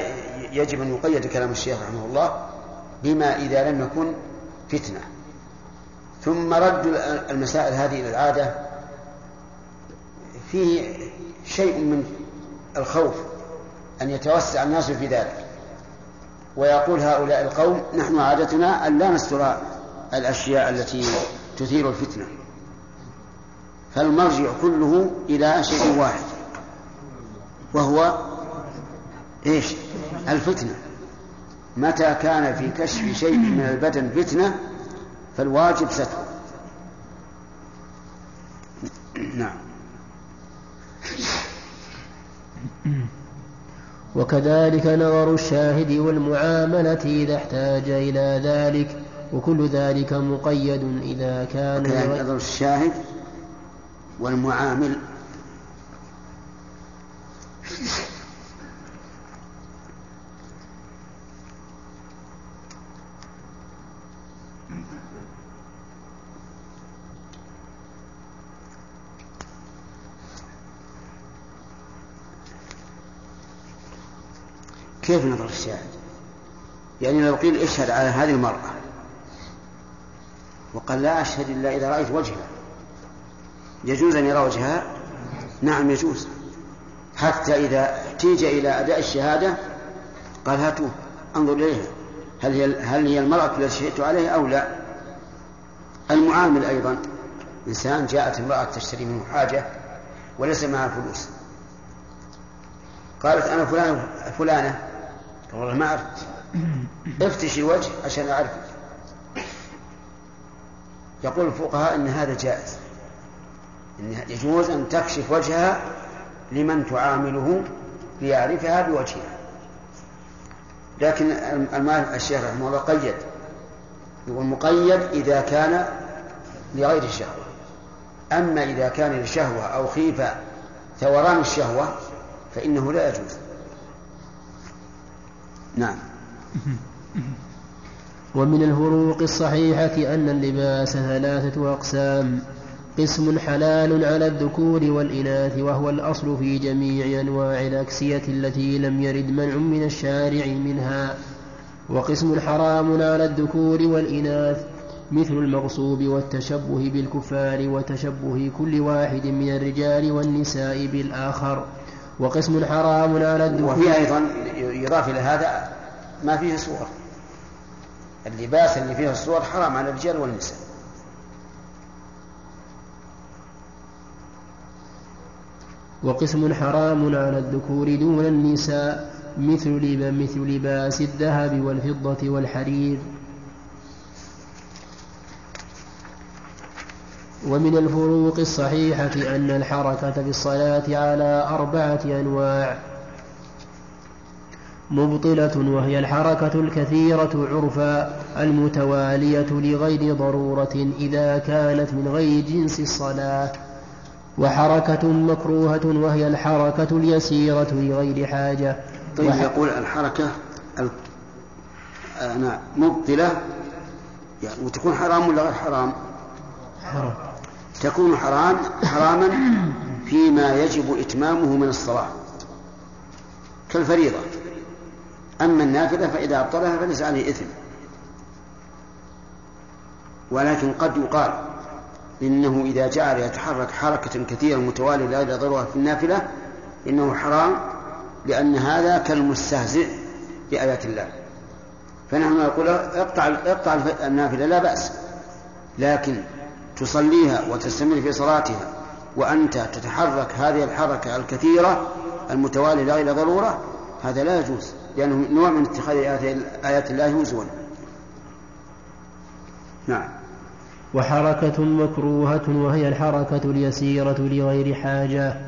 يجب أن يقيد كلام الشيخ رحمه الله بما إذا لم يكن فتنة. ثم رد المسائل هذه إلى العادة فيه شيء من الخوف أن يتوسع الناس في ذلك ويقول هؤلاء القوم نحن عادتنا أن لا نستر الأشياء التي تثير الفتنة فالمرجع كله إلى شيء واحد وهو إيش؟ الفتنة متى كان في كشف شيء من البدن فتنة فالواجب ستره نعم. وكذلك نظر الشاهد والمعاملة إذا احتاج إلى ذلك وكل ذلك مقيد إذا كان نظر الشاهد والمعامل كيف نظر الشاهد يعني لو قيل اشهد على هذه المرأة وقال لا أشهد إلا إذا رأيت وجهها يجوز أن يرى وجهها؟ نعم يجوز. حتى إذا احتيج إلى أداء الشهادة قال هاتوه انظر إليها هل هي هل هي المرأة التي شهدت عليها أو لا؟ المعامل أيضا إنسان جاءت امرأة تشتري منه حاجة وليس معها فلوس. قالت أنا فلانة فلانة والله ما عرفت افتشي الوجه عشان أعرفك يقول الفقهاء أن هذا جائز. إن يجوز أن تكشف وجهها لمن تعامله ليعرفها بوجهها. لكن الشيخ رحمه الله قيد. يقول مقيد إذا كان لغير الشهوة. أما إذا كان للشهوة أو خيف ثوران الشهوة فإنه لا يجوز. نعم. ومن الفروق الصحيحة أن اللباس ثلاثة أقسام. قسم حلال على الذكور والإناث وهو الأصل في جميع أنواع الأكسية التي لم يرد منع من الشارع منها. وقسم حرام على الذكور والإناث مثل المغصوب والتشبه بالكفار وتشبه كل واحد من الرجال والنساء بالآخر. وقسم حرام على الذكور وفي أيضا يضاف إلى هذا ما فيه صور اللباس اللي فيه الصور حرام على الرجال والنساء. وقسم حرام على الذكور دون النساء مثل مثل لباس الذهب والفضة والحرير. ومن الفروق الصحيحة أن الحركة في الصلاة على أربعة أنواع. مبطلة وهي الحركة الكثيرة عرفا المتوالية لغير ضرورة إذا كانت من غير جنس الصلاة. وحركة مكروهة وهي الحركة اليسيرة لغير حاجة. طيب وح... يقول الحركة ال... آه نعم مبطلة يعني وتكون حرام ولا غير حرام؟ حرام. تكون حرام حراما فيما يجب إتمامه من الصلاة كالفريضة. أما النافلة فإذا أبطلها فليس عليه إثم. ولكن قد يقال إنه إذا جعل يتحرك حركة كثيرة متوالية لا ضرورة في النافلة إنه حرام لأن هذا كالمستهزئ بآيات الله. فنحن نقول اقطع اقطع النافلة لا بأس. لكن تصليها وتستمر في صلاتها وأنت تتحرك هذه الحركة الكثيرة المتوالية لغير ضرورة هذا لا يجوز لأنه نوع من اتخاذ آيات الله هزوا. نعم. وحركة مكروهة وهي الحركة اليسيرة لغير حاجة.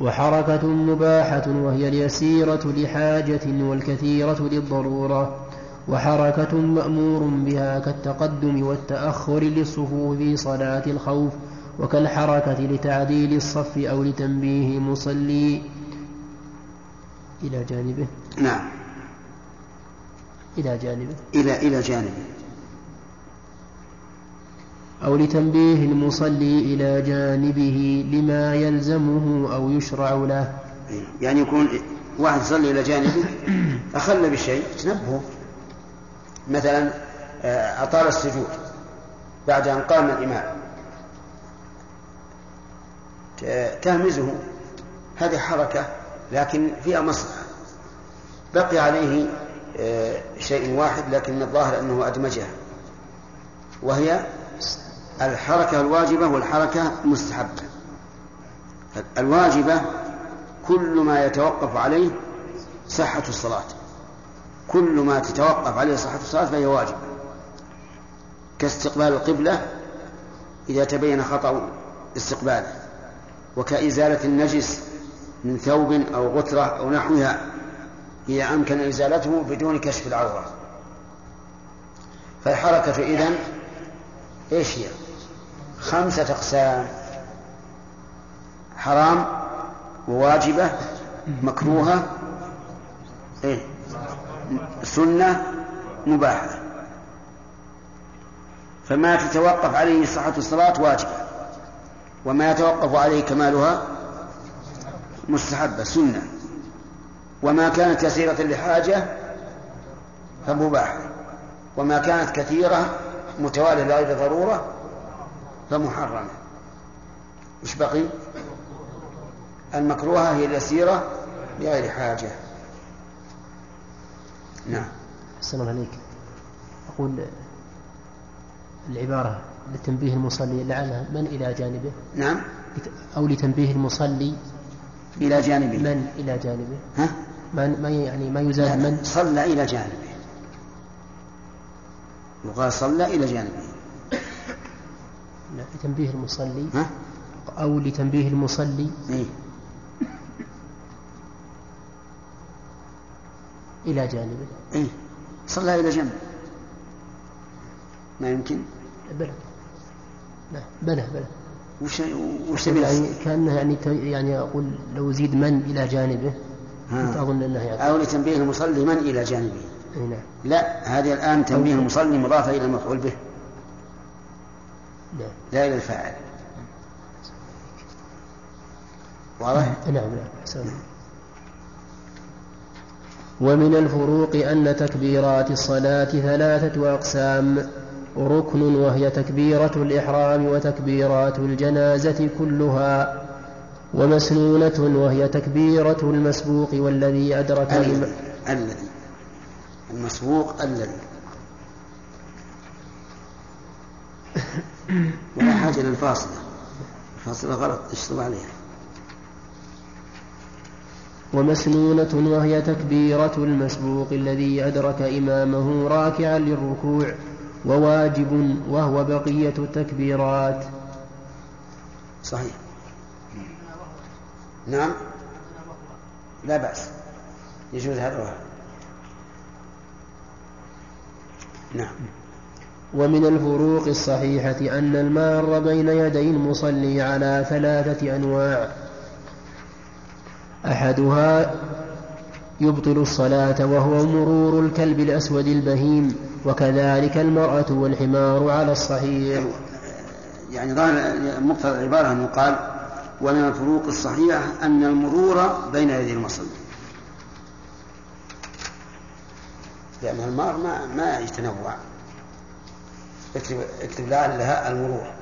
وحركة مباحة وهي اليسيرة لحاجة والكثيرة للضرورة. وحركة مأمور بها كالتقدم والتأخر للصفوف في صلاة الخوف وكالحركة لتعديل الصف أو لتنبيه مصلي. إلى جانبه. نعم. إلى جانبه. إلى إلى جانبه. أو لتنبيه المصلي إلى جانبه لما يلزمه أو يشرع له. يعني يكون واحد يصلي إلى جانبه أخل بشيء تنبهه مثلا آه، أطال السجود بعد أن قام الإمام. تهمزه هذه حركة لكن فيها مصلحة. بقي عليه آه، شيء واحد لكن الظاهر أنه أدمجه. وهي الحركة الواجبة والحركة المستحبة. الواجبة كل ما يتوقف عليه صحة الصلاة. كل ما تتوقف عليه صحة الصلاة فهي واجبة كاستقبال القبلة إذا تبين خطأ استقباله وكإزالة النجس من ثوب أو غترة أو نحوها إذا أمكن إزالته بدون كشف العورة. فالحركة إذن إيش هي؟ خمسة أقسام. حرام وواجبة مكروهة إيه؟ سنة مباحة. فما تتوقف عليه صحة الصلاة واجبة وما يتوقف عليه كمالها مستحبة سنة. وما كانت يسيرة لحاجة فمباحة وما كانت كثيرة متوالية لغير ضرورة فمحرمة. وش بقي؟ المكروهة هي اليسيرة لغير حاجة. نعم. أحسن عليك. أقول العبارة لتنبيه المصلي لعلها من إلى جانبه؟ نعم. أو لتنبيه المصلي إلى جانبه. من إلى جانبه؟ ها؟ ما ما يعني ما يزال من؟ صلى إلى جانبه. وقال صلى إلى جانبه. لا لتنبيه المصلي. ها؟ أو لتنبيه المصلي إيه؟ إلى جانبه. إيه؟ صلى إلى جنب ما يمكن؟ بلى. لا بلى بلى. وش وش يعني كأنه يعني ت- يعني أقول لو زيد من إلى جانبه. كنت ها. أظن أنه يعني أو لتنبيه المصلي من إلى جانبه. أي نعم. لا هذه الآن تنبيه المصلي مضافة إلى المفعول به. نعم. لا إلى الفاعل. واضح؟ نعم نعم. ومن الفروق أن تكبيرات الصلاة ثلاثة أقسام ركن وهي تكبيرة الإحرام وتكبيرات الجنازة كلها ومسنونة وهي تكبيرة المسبوق والذي أدرك الذي الذي المسبوق الذي. ولا حاجة للفاصلة. الفاصلة غلط اشطب عليها. ومسنونة وهي تكبيرة المسبوق الذي أدرك إمامه راكعا للركوع وواجب وهو بقية التكبيرات. صحيح. نعم. لا بأس. يجوز هذا. وهذا نعم. ومن الفروق الصحيحة أن المار بين يدي المصلي على ثلاثة أنواع. أحدها يبطل الصلاة وهو مرور الكلب الأسود البهيم وكذلك المرأة والحمار على الصحيح. يعني ظاهر مقتضى العبارة أنه قال ومن الفروق الصحيحة أن المرور بين يدي المصلي لأن المار ما ما يتنوع. اكتب اكتب لعلها المرور.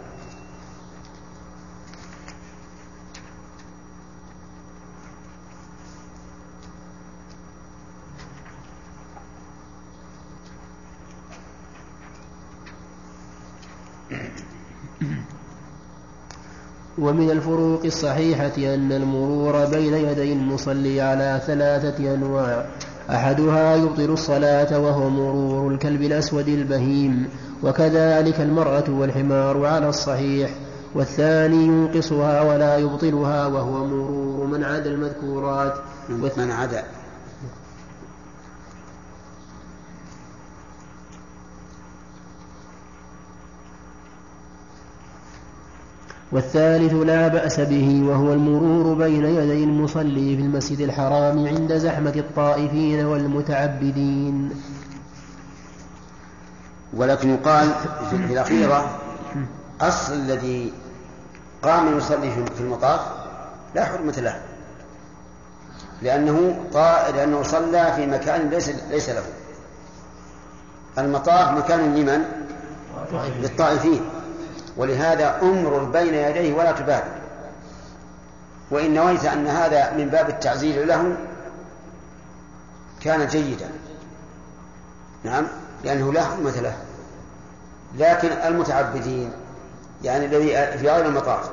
ومن الفروق الصحيحة أن المرور بين يدي المصلي على ثلاثة أنواع. أحدها يبطل الصلاة وهو مرور الكلب الأسود البهيم وكذلك المرأة والحمار على الصحيح والثاني ينقصها ولا يبطلها وهو مرور من عدا المذكورات. من عدا والثالث لا بأس به وهو المرور بين يدي المصلي في المسجد الحرام عند زحمة الطائفين والمتعبدين. ولكن يقال في الأخيرة أصل الذي قام يصلي في المطاف لا حرمة له. لأنه طا... لأنه صلى في مكان ليس ليس له. المطاف مكان لمن؟ للطائفين. ولهذا امرر بين يديه ولا تبالي وإن نويت أن هذا من باب التعزير له كان جيدا. نعم لأنه لا حرمة له. لكن المتعبدين يعني الذي في غير المطاف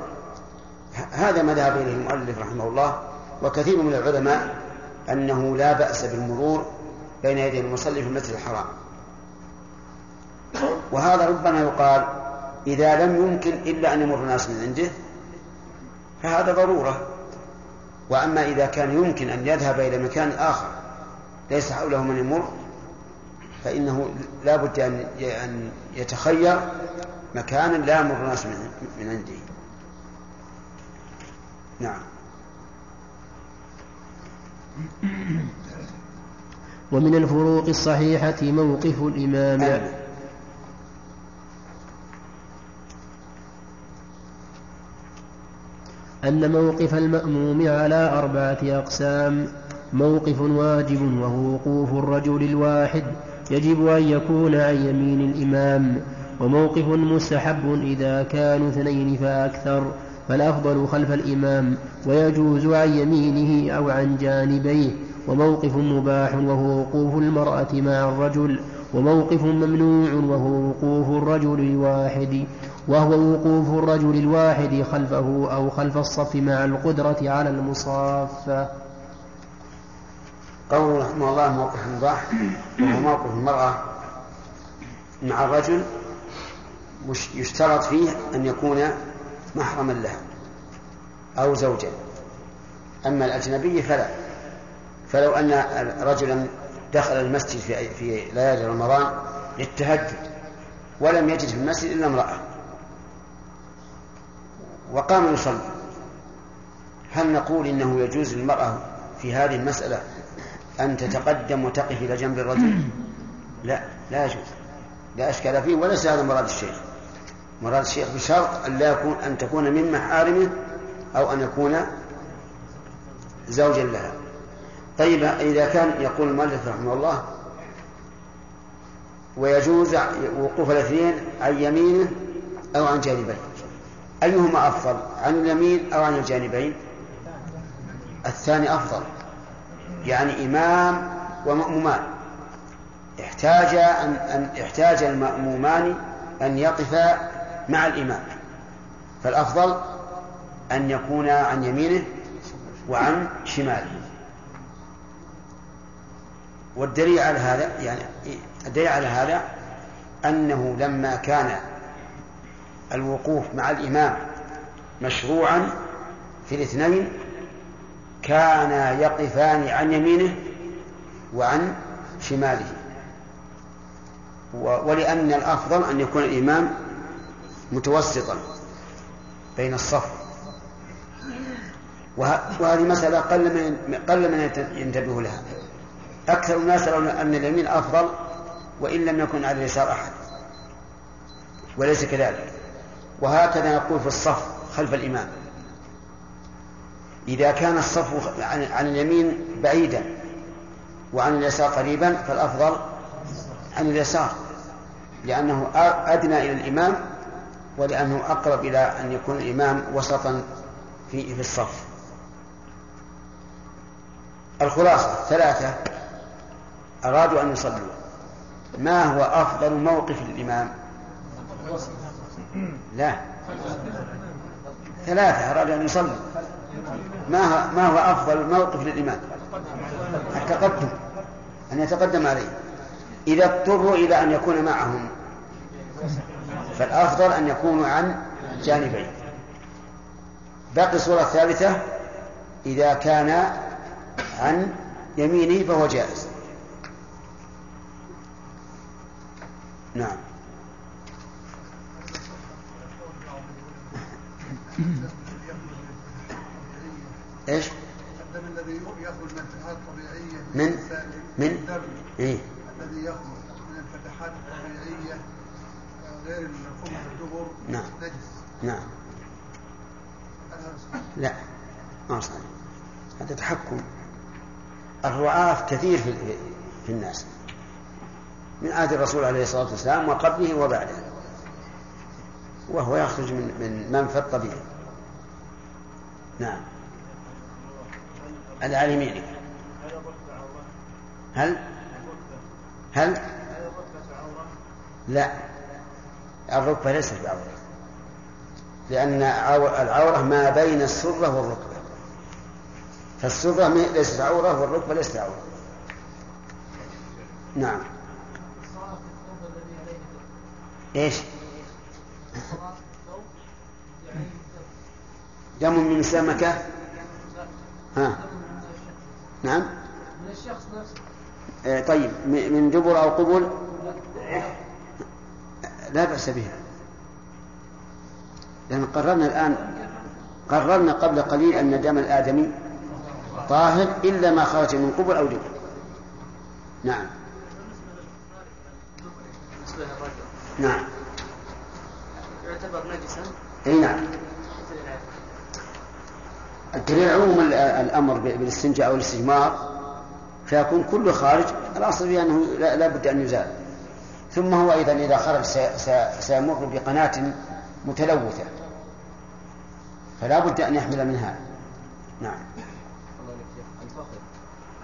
هذا مذهب إليه المؤلف رحمه الله وكثير من العلماء أنه لا بأس بالمرور بين يدي المصلي في المسجد الحرام. وهذا ربما يقال إذا لم يمكن إلا أن يمر الناس من عنده فهذا ضرورة. وأما إذا كان يمكن أن يذهب إلى مكان آخر ليس حوله من يمر فإنه لا بد أن يتخير مكانا لا يمر الناس من عنده. نعم. ومن الفروق الصحيحة موقف الإمام. أن موقف المأموم على أربعة أقسام. موقف واجب وهو وقوف الرجل الواحد يجب أن يكون عن يمين الإمام وموقف مستحب إذا كانوا اثنين فأكثر فالأفضل خلف الإمام ويجوز عن يمينه أو عن جانبيه. وموقف مباح وهو وقوف المرأة مع الرجل وموقف ممنوع وهو وقوف الرجل الواحد. وهو وقوف الرجل الواحد خلفه أو خلف الصف مع القدرة على المصافة قوله رحمه الله موقف المباح وهو موقف المرأة مع الرجل يشترط فيه أن يكون محرما لها أو زوجا. أما الأجنبي فلا. فلو أن رجلا دخل المسجد في ليالي رمضان للتهجد ولم يجد في المسجد إلا امرأة. وقام يصلي هل نقول إنه يجوز للمرأة في هذه المسألة أن تتقدم وتقف إلى جنب الرجل؟ لا لا يجوز. لا أشكال فيه وليس هذا مراد الشيخ. مراد الشيخ بشرط أن لا يكون أن تكون من محارمه أو أن يكون زوجا لها. طيب إذا كان يقول المؤلف رحمه الله ويجوز وقوف الاثنين عن يمينه أو عن جانبيه. أيهما أفضل عن اليمين أو عن الجانبين؟ الثاني أفضل. يعني إمام ومأمومان. احتاج أن, أن احتاج المأمومان أن يقفا مع الإمام. فالأفضل أن يكون عن يمينه وعن شماله. والدليل على هذا يعني الدليل على هذا أنه لما كان الوقوف مع الإمام مشروعا في الاثنين كانا يقفان عن يمينه وعن شماله. ولأن الأفضل أن يكون الإمام متوسطا بين الصف. وهذه مسألة قل من قل من ينتبه لها. أكثر الناس يرون أن اليمين أفضل وإن لم يكن على اليسار أحد وليس كذلك. وهكذا نقول في الصف خلف الإمام. إذا كان الصف عن اليمين بعيدا وعن اليسار قريبا فالأفضل عن اليسار لأنه أدنى إلى الإمام ولأنه أقرب إلى أن يكون الإمام وسطا في في الصف. الخلاصة ثلاثة أرادوا أن يصلوا. ما هو أفضل موقف للإمام؟ لا. ثلاثة أرادوا أن يصلوا ما ما هو أفضل موقف للإمام؟ التقدم أن يتقدم عليه. إذا اضطروا إلى أن يكون معهم فالأفضل أن يكونوا عن جانبين. باقي الصورة الثالثة إذا كان عن يمينه فهو جائز. نعم. إيش؟ الدم الذي يخرج من الفتحات الطبيعية من من؟ الدم. إيه؟ الذي يخرج من الفتحات الطبيعية غير الخمر الدبر نعم. نجس. نعم. لا ما صحيح. هذا تحكم. الرعاة كثير في, في الناس. من عهد الرسول عليه الصلاة والسلام وقبله وبعده. وهو يخرج من من منفى الطبيعي. نعم. هذا على يمينك هل؟ هل؟ لا. الركبة ليست بعورة. لأن العورة ما بين السرة والركبة. فالسرة ليست عورة والركبة ليست عورة نعم. إيش؟ دم من سمكة؟ ها. نعم. من الشخص نفسه. إيه طيب من دبر أو قبل لا بأس بها. لأن قررنا الآن قررنا قبل قليل أن دم الآدمي طاهر إلا ما خرج من قبل أو دبر نعم. نعم. يعتبر نجسا؟ أي نعم. الدليل عموم الأمر بالاستنجاء أو الاستجمار فيكون كله خارج الأصل فيه أنه لا بد أن يزال. ثم هو أيضا إذا خرج سيمر بقناة متلوثة. فلا بد أن يحمل منها. نعم.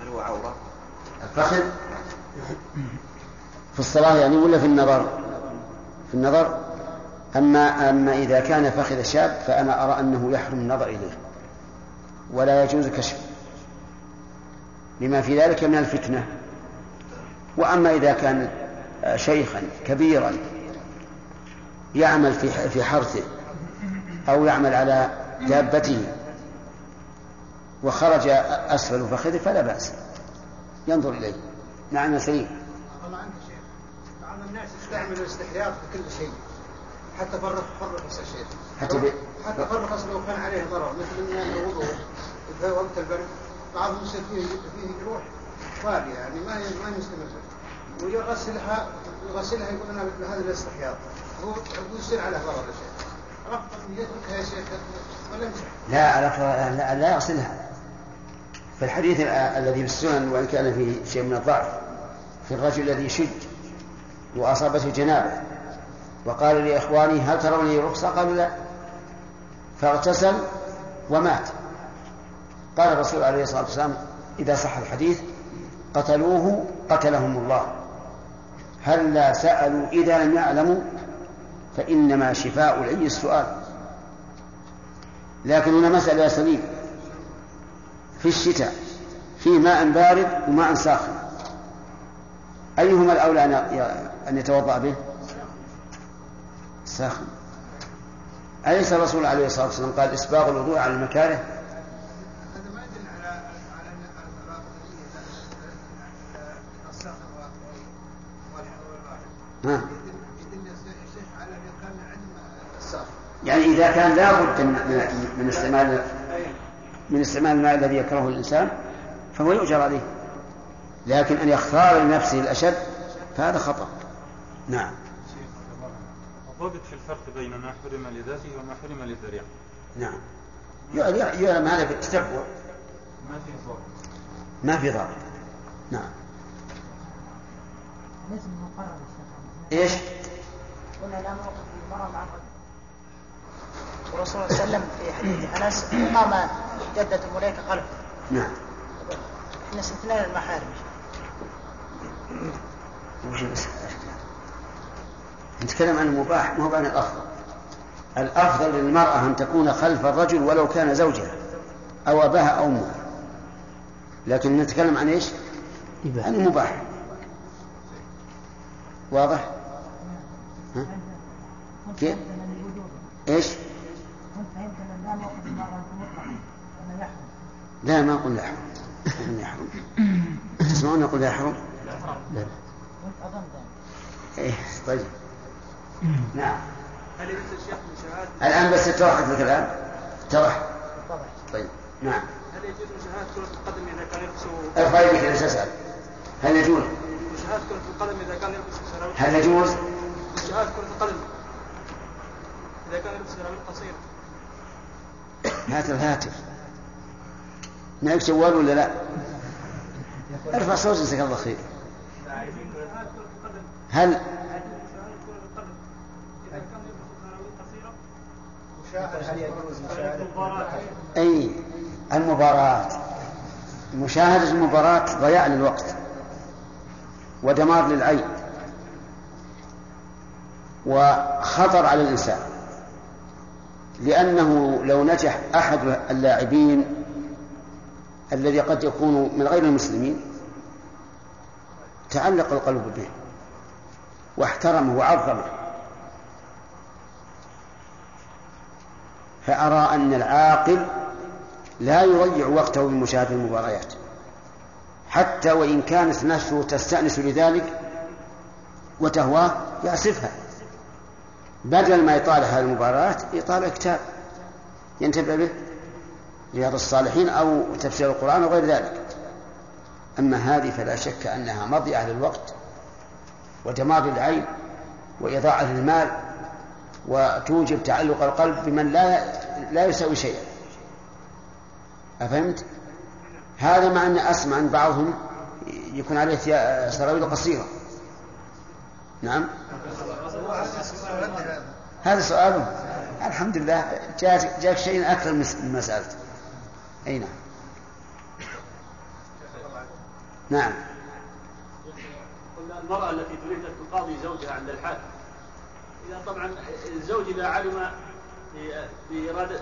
هل هو عوره الفخذ؟ في الصلاة يعني ولا في النظر؟ في النظر. أما أما إذا كان فخذ شاب فأنا أرى أنه يحرم النظر إليه. ولا يجوز كشفه لما في ذلك من الفتنة. وأما إذا كان شيخا كبيرا يعمل في في حرثه أو يعمل على دابته وخرج أسفل فخذه فلا بأس. ينظر إليه. نعم سليم. عنك شيخ. بعض الناس يستعمل الاستحياء في كل شيء. حتى فرق فرق شيخ. حتى. حتى فرق لو كان عليه ضرر. مثل ان الوضوء وقت البرد بعضهم يصير فيه فيه جروح. غالية يعني ما ما يستمر. ويغسلها يغسلها يقول أنا هذا الاستحياء هو يصير على ضرر يا شيخ يتركها يا شيخ ولا لا لا لا يغسلها. في الحديث الذي في السنن وإن كان فيه شيء من الضعف في الرجل الذي شج وأصابته جنابة وقال لإخواني هل ترون لي رخصة؟ قالوا لا فاغتسل ومات؟ قال الرسول عليه الصلاة والسلام إذا صح الحديث قتلوه قتلهم الله. هل لا سألوا إذا لم يعلموا فإنما شفاء العي السؤال. لكن هنا مسألة يا سليم. في الشتاء في ماء بارد وماء ساخن. أيهما الأولى أن يتوضأ به؟ ساخن. أليس الرسول عليه الصلاة والسلام قال إسباغ الوضوء على المكاره؟ ها. يعني إذا كان لا بد من, من استعمال من استعمال الماء الذي يكرهه الإنسان فهو يؤجر عليه. لكن أن يختار لنفسه الأشد فهذا خطأ. نعم. الضابط في الفرق بين ما حرم لذاته وما حرم للذريعة. نعم. يعلم هذا بالتتبع ما في ضابط. ما في ضابط. نعم. لازم مقرر إيش؟ قلنا لا موقف المرأة مع الرجل والرسول صلى الله عليه وسلم في حديث أنس قام جدة مليكة خلفه نعم. إحنا استثنينا المحارم. وش نتكلم عن المباح ما هو عن الأفضل؟ الأفضل للمرأة أن تكون خلف الرجل ولو كان زوجها أو أباها أو أمها. لكن نتكلم عن إيش؟ عن المباح. واضح؟ ها؟ كيف؟ إيش؟ لا ما قلنا يحرم. ما يحرم. تسمعون نقول يحرم؟ لا إيه طيب. نعم. هل يجوز الشيخ من شهادة الآن بس اتضحت الكلام. اتضح. طيب. نعم. هل يجوز مشاهدة كرة القدم إذا كان يلبس ارفع يدك ليش أسأل؟ هل يجوز؟ مشاهدة كرة القدم إذا كان يلبس سراويل هل يجوز؟ مشاهدة كرة القدم إذا كان يلبس سراويل قصيرة هات الهاتف معك جوال ولا لا؟ ارفع صوت جزاك الله خير. هل أي المباراة؟ مشاهدة المباراة ضياع للوقت ودمار للعين. وخطر على الإنسان لأنه لو نجح أحد اللاعبين الذي قد يكون من غير المسلمين تعلق القلب به واحترمه وعظمه. فأرى أن العاقل لا يضيع وقته بمشاهدة المباريات. حتى وإن كانت نفسه تستأنس لذلك وتهواه يأسفها. بدل ما يطالع هذه المباريات يطالع كتاب ينتبه به رياض الصالحين أو تفسير القرآن وغير ذلك. أما هذه فلا شك أنها مضيعة للوقت ودمار للعين وإضاعة للمال وتوجب تعلق القلب بمن لا لا يسوي شيئا. أفهمت؟ هذا مع أن أسمع أن بعضهم يكون عليه سراويل قصيرة. نعم؟ هذا سؤال. الحمد لله جاءك, جاءك شيء أكثر من ما سألت أي نعم. نعم. قلنا المرأة التي تريد أن تقاضي زوجها عند الحاكم إذا طبعا الزوج إذا علم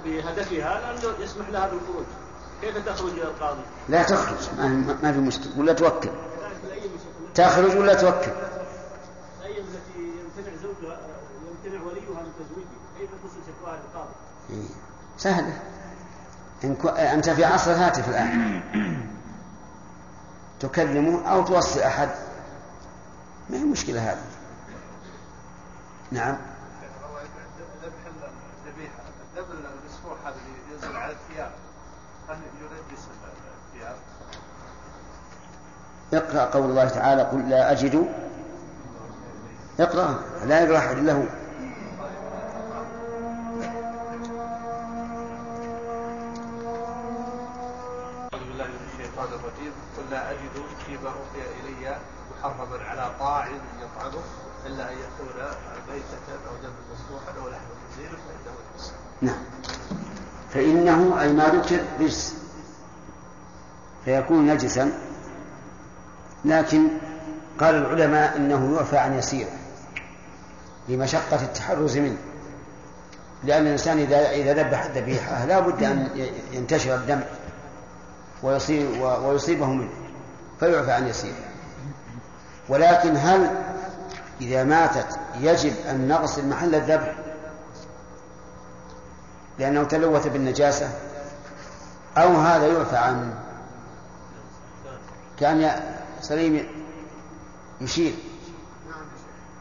بهدفها لأنه يسمح لها بالخروج. كيف تخرج إلى القاضي؟ لا تخرج ما, ما في مشكلة. ولا توكل. تخرج ولا توكل الأيام التي يمتنع زوجها يمتنع وليها من سهلة. إن كو... أنت في عصر الهاتف الآن. تكلمه أو توصي أحد. ما هي مشكلة هذه؟ نعم. ذبح المسفوح هذا اللي ينزل على الثياب هل ينجس الثياب؟ اقرأ قول الله تعالى قل لا أجد. اقرأ. لا يقرأ أحد هو. فإنه أي ما ذكر رجس فيكون نجسا. لكن قال العلماء إنه يعفى عن يسيره لمشقة التحرز منه. لأن الإنسان إذا إذا ذبح الذبيحة لا بد أن ينتشر الدم ويصيب ويصيبه منه فيعفى عن يسيره ولكن هل إذا ماتت يجب أن نغسل محل الذبح؟ لأنه تلوث بالنجاسة أو هذا يعفى عنه. كان سليم يشير.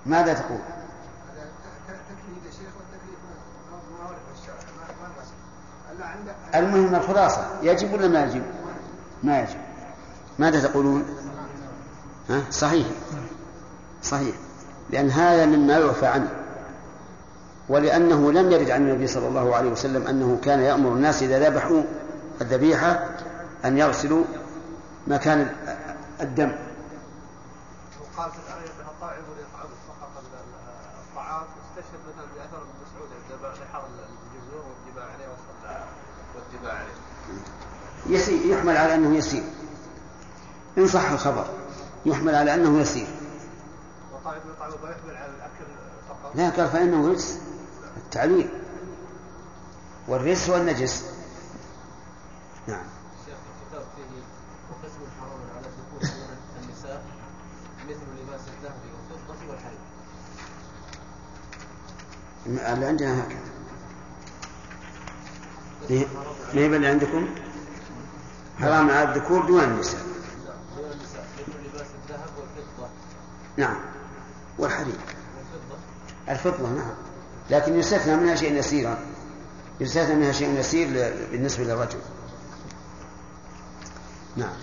ماذا تقول؟ المهم الخلاصة يجب ولا ما يجب؟ ما يجب. ماذا تقولون؟ ها؟ صحيح. صحيح. لأن هذا مما يعفى عنه. ولأنه لم يرد عن النبي صلى الله عليه وسلم أنه كان يأمر الناس إذا ذبحوا الذبيحة أن يغسلوا مكان الدم. وقال في الآية أن الطاعم يطعم فقط الطعام استشهد مثلا بأثر ابن مسعود عندما لحظ الجزور والدماء عليه وصلى والدماء عليه. يسير يحمل على أنه يسير. إن صح الخبر يحمل على أنه يسير. وطاعم يطعم ما يحمل على الأكل فقط. لا قال فإنه رجس التعليل والرجس والنجس. نعم. شيخ الكتاب فيه وقسم حرام على ذكور النساء مثل لباس الذهب والفضة والحرير اللي عندنا هكذا. ما هي اللي عندكم؟ حرام على الذكور دون النساء. دون النساء مثل لباس الذهب والفضة. نعم. والحرير والفضة. الفضة نعم. لكن يستثنى منها شيء يسيرا يستثنى منها شيء يسير بالنسبة للرجل. نعم.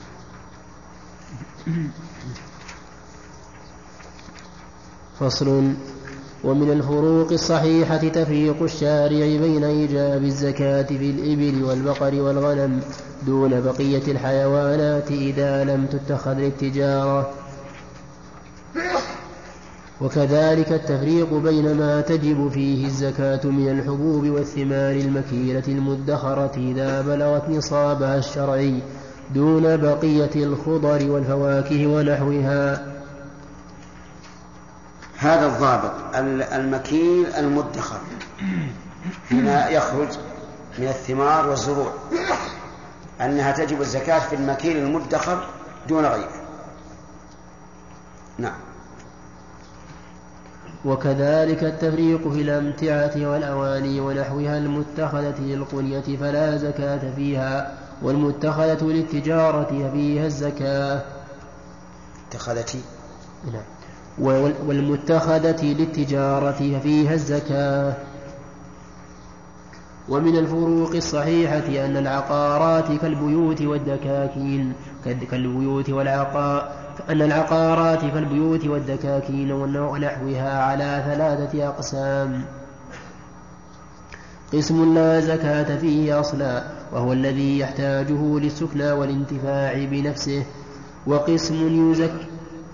فصل. ومن الفروق الصحيحة تفريق الشارع بين إيجاب الزكاة في الإبل والبقر والغنم دون بقية الحيوانات إذا لم تتخذ للتجارة وكذلك التفريق بين ما تجب فيه الزكاة من الحبوب والثمار المكيلة المدخرة إذا بلغت نصابها الشرعي دون بقية الخضر والفواكه ونحوها. هذا الضابط ال- المكيل المدخر. فيما يخرج من الثمار والزروع. أنها تجب الزكاة في المكيل المدخر دون غيره. نعم. وكذلك التفريق في الأمتعة والأواني ونحوها المتخذة للقنية فلا زكاة فيها والمتخذة للتجارة فيها الزكاة. اتخذتي نعم. وال- والمتخذة للتجارة فيها الزكاة. ومن الفروق الصحيحة أن العقارات كالبيوت والدكاكين كال- كالبيوت والعقا أن العقارات كالبيوت والدكاكين ونحوها على ثلاثة أقسام. قسم لا زكاة فيه أصلا وهو الذي يحتاجه للسكنى والانتفاع بنفسه وقسم يزكي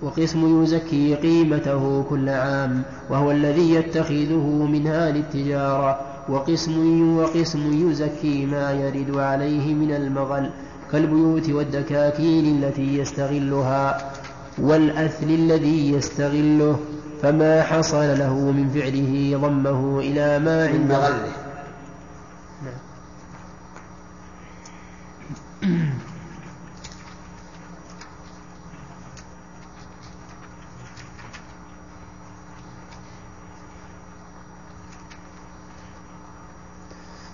وقسم يزكي قيمته كل عام وهو الذي يتخذه منها للتجارة وقسم وقسم يزكي ما يرد عليه من المغل كالبيوت والدكاكين التي يستغلها والأثل الذي يستغله فما حصل له من فعله ضمه إلى ما من عنده. مغله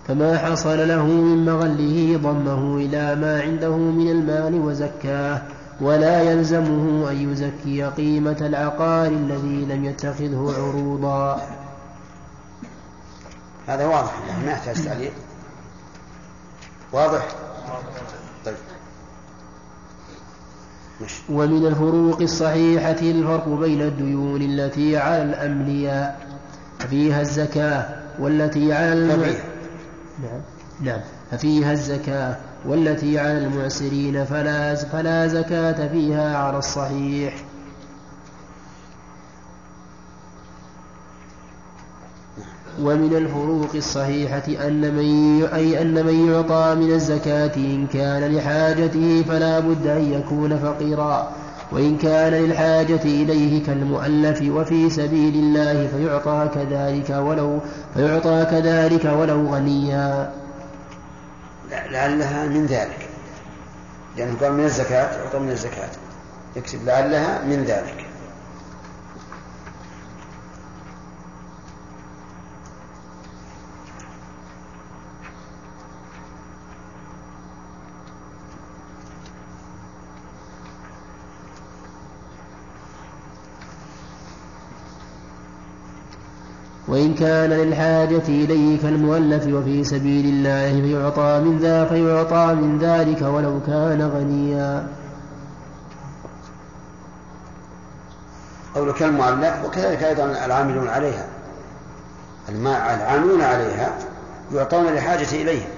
فما حصل له من مغله ضمه إلى ما عنده من المال وزكاه ولا يلزمه أن يزكي قيمة العقار الذي لم يتخذه عروضا. هذا واضح ما يحتاج تعليق. واضح؟ طيب. مش. ومن الفروق الصحيحة الفرق بين الديون التي على الأملياء فيها الزكاة والتي على الم... نعم. نعم. ففيها الزكاة والتي على المعسرين فلا فلا زكاة فيها على الصحيح. ومن الفروق الصحيحة أن من أي أن من يعطى من الزكاة إن كان لحاجته فلا بد أن يكون فقيرا. وإن كان للحاجة إليه كالمؤلف وفي سبيل الله فيعطى كذلك ولو فيعطى كذلك ولو غنيا. لعلها من ذلك. لأنه قال من الزكاة يعطى من الزكاة. يكتب لعلها من ذلك. وإن كان للحاجة إليه كالمؤلف وفي سبيل الله فيعطى من ذا فيعطى من ذلك ولو كان غنيا. قول كالمؤلف وكذلك أيضا العاملون عليها. العاملون عليها يعطون لحاجة إليه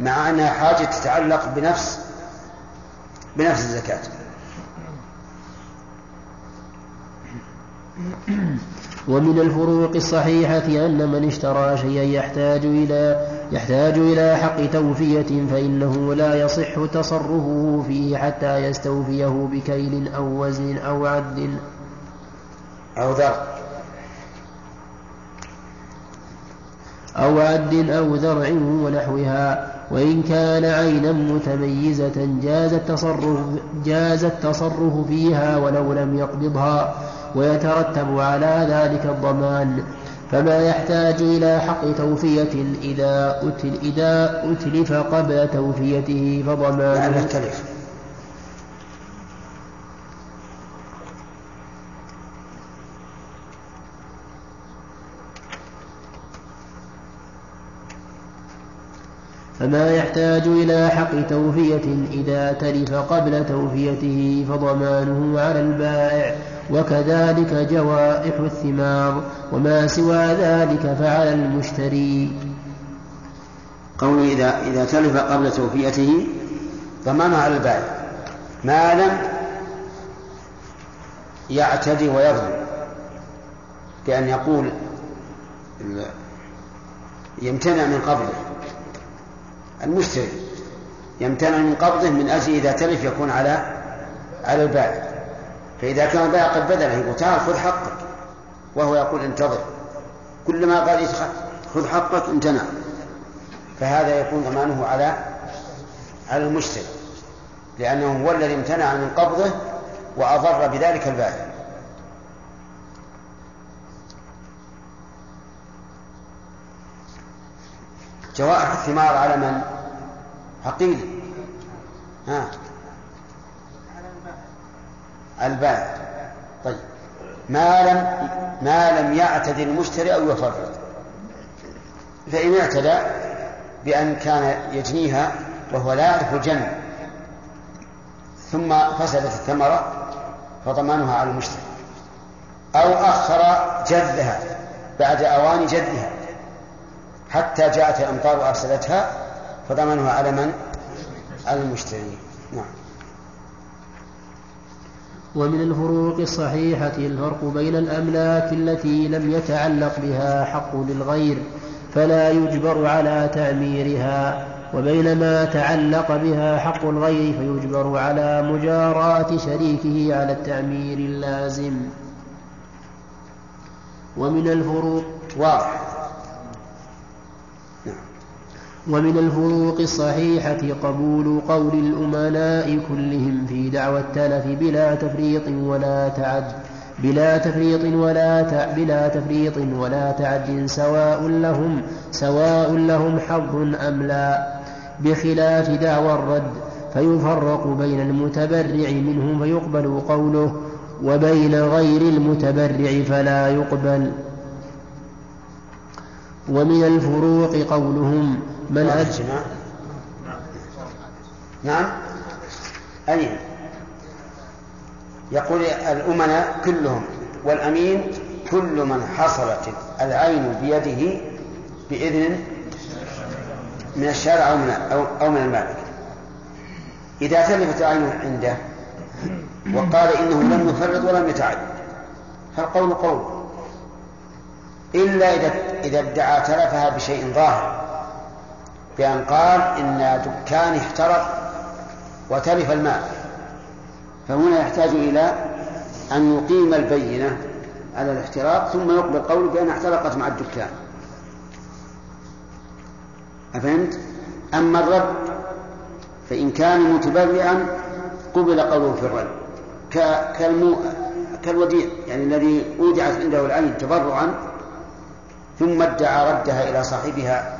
مع أنها حاجة تتعلق بنفس بنفس الزكاة. ومن الفروق الصحيحة أن من اشترى شيئا يحتاج إلى يحتاج إلى حق توفية فإنه لا يصح تصرفه فيه حتى يستوفيه بكيل أو وزن أو عد أو ذر. أو عد أو ذرع ونحوها. وإن كان عينا متميزة جاز التصرف جاز التصرف فيها ولو لم يقبضها. ويترتب على ذلك الضمان فما يحتاج إلى حق توفية إذا أتل إذا أتلف قبل توفيته فضمانه. فما يحتاج إلى حق توفية إذا تلف قبل توفيته فضمانه على البائع وكذلك جوائح الثمار وما سوى ذلك فعلى المشتري. قول إذا إذا تلف قبل توفيته ضمانه على البائع. ما لم يعتدي ويظلم. بأن يقول يمتنع من قبضه المشتري يمتنع من قبضه من أجل إذا تلف يكون على على البائع. فإذا كان البائع قد بدله يقول تعال خذ حقك. وهو يقول انتظر. كلما قال خذ حقك امتنع. فهذا يكون ضمانه على على المشتري لأنه هو الذي امتنع من قبضه وأضر بذلك البائع. جوائح الثمار على من؟ عقيل ها. البائع طيب. ما لم ما لم يعتد المشتري أو يفرط. فإن اعتدى بأن كان يجنيها وهو لا يعرف الجنة. ثم فسدت الثمرة فضمانها على المشتري. أو أخر جذها بعد أوان جذها حتى جاءت الأمطار وأفسدتها فضمنها على من؟ على المشتري. نعم. ومن الفروق الصحيحة الفرق بين الأملاك التي لم يتعلق بها حق للغير فلا يجبر على تعميرها وبين ما تعلق بها حق الغير فيجبر على مجاراة شريكه على التعمير اللازم. ومن الفروق واضح. ومن الفروق الصحيحة قبول قول الأمناء كلهم في دعوى التلف بلا تفريط ولا تعد بلا تفريط ولا بلا تفريط ولا تعد سواء لهم سواء لهم حظ أم لا. بخلاف دعوى الرد فيفرق بين المتبرع منهم فيقبل قوله وبين غير المتبرع فلا يقبل. ومن الفروق قولهم من أجمع نعم. أين يقول الأمناء كلهم والأمين كل من حصلت العين بيده بإذن من الشارع أو من أو من المالك. إذا تلفت العين عنده وقال إنه لم يفرط ولم يتعد فالقول قول. إلا إذا إذا ادعى تلفها بشيء ظاهر. بأن قال إن دكاني احترق وتلف المال فهنا يحتاج إلى أن يقيم البينة على الاحتراق ثم يقبل قوله بأن احترقت مع الدكان. أفهمت؟ أما الرد فإن كان متبرعا قبل قوله في الرد. كالمو... كالوديع يعني الذي أودعت عنده العين تبرعا ثم ادعى ردها إلى صاحبها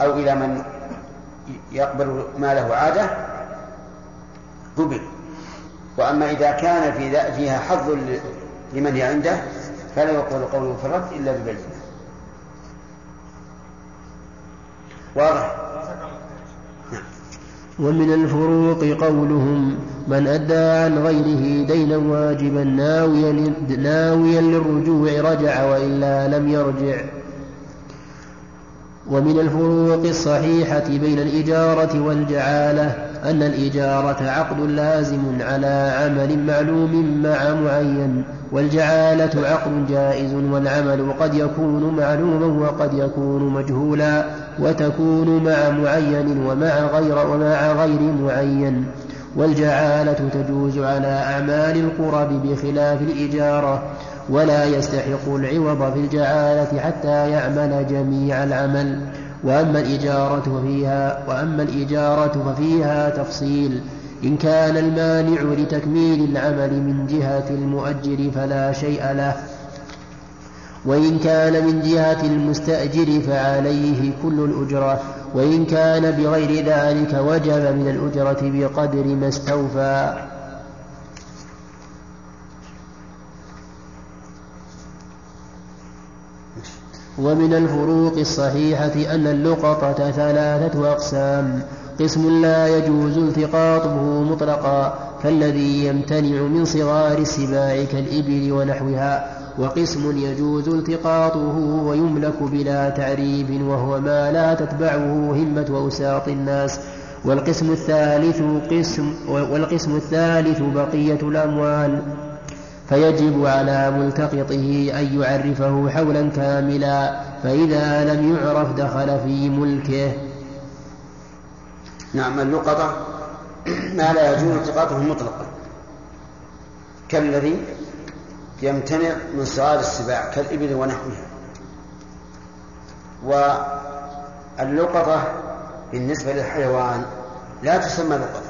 أو إلى من يقبل ماله عادة قبل. وأما إذا كان في فيها حظ لمن عنده فلا يقبل قوله في الرد إلا ببينة واضح؟ ومن الفروق قولهم من أدى عن غيره دينا واجبا ناويا, ناويا للرجوع رجع وإلا لم يرجع. ومن الفروق الصحيحة بين الإجارة والجعالة أن الإجارة عقد لازم على عمل معلوم مع معين والجعالة عقد جائز والعمل قد يكون معلوما وقد يكون مجهولا وتكون مع معين ومع غير ومع غير معين. والجعالة تجوز على أعمال القرب بخلاف الإجارة. ولا يستحق العوض في الجعالة حتى يعمل جميع العمل. وأما الإجارة ففيها وأما الإجارة ففيها تفصيل. إن كان المانع لتكميل العمل من جهة المؤجر فلا شيء له. وإن كان من جهة المستأجر فعليه كل الأجرة. وإن كان بغير ذلك وجب من الأجرة بقدر ما استوفى. ومن الفروق الصحيحة أن اللقطة ثلاثة أقسام. قسم لا يجوز التقاطه مطلقا كالذي يمتنع من صغار السباع كالإبل ونحوها. وقسم يجوز التقاطه ويملك بلا تعريف وهو ما لا تتبعه همة وأساط الناس. والقسم الثالث قسم والقسم الثالث بقية الأموال. فيجب على ملتقطه أن يعرفه حولا كاملا فإذا لم يعرف دخل في ملكه. نعم اللقطة ما لا يجوز التقاطه مطلقا. كالذي يمتنع من صغار السباع كالإبل ونحوها. واللقطة بالنسبة للحيوان لا تسمى لقطة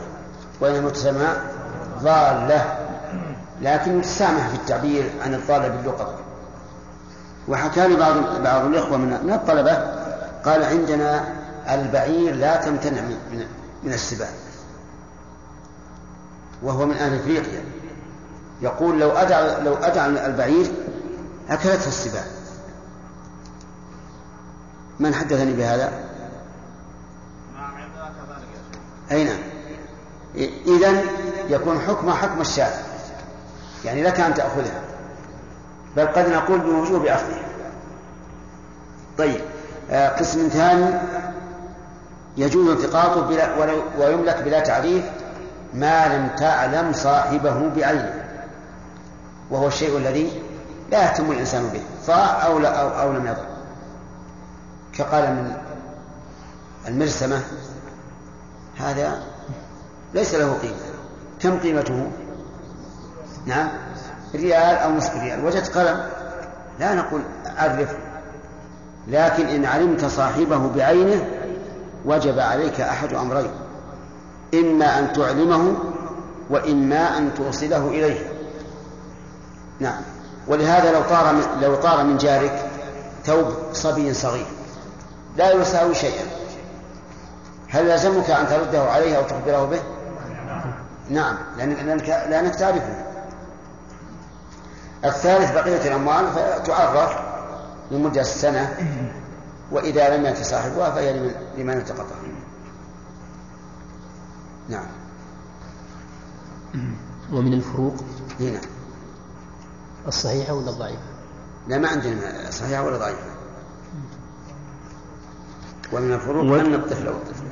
وإنما تسمى ضالة. لكن تسامح في التعبير عن الضالة باللقطة وحكى لي بعض بعض الإخوة من الطلبة قال عندنا البعير لا تمتنع من من السباع. وهو من أهل إفريقيا. يقول لو أدع لو أدع البعير أكلته السباع. من حدثني بهذا؟ أي نعم. إذا يكون حكم حكم الشاة يعني لك أن تأخذها. بل قد نقول بوجوب أخذها. طيب آه قسم ثاني يجوز التقاطه بلا ويملك بلا تعريف ما لم تعلم صاحبه بعينه. وهو الشيء الذي لا يهتم الإنسان به. ضاع أو, لا أو, أو لم يضع كقال من المرسمة هذا ليس له قيمة. كم قيمته؟ نعم. ريال أو نصف ريال. وجدت قلم. لا نقول عرفه لكن إن علمت صاحبه بعينه وجب عليك أحد أمرين. إما أن تعلمه وإما أن توصله إليه. نعم. ولهذا لو طار من لو طار من جارك ثوب صبي صغير لا يساوي شيئا. هل لازمك أن ترده عليه أو تخبره به؟ نعم. لأنك لأنك تعرفه. الثالث بقية الأموال فتعرف لمدة سنة وإذا لم يأتي صاحبها فهي لمن التقطها. نعم. ومن الفروق نعم الصحيحة ولا الضعيفة؟ لا ما عندنا. صحيحة ولا ضعيفة؟ ومن الفروق و... أن الطفل والطفل.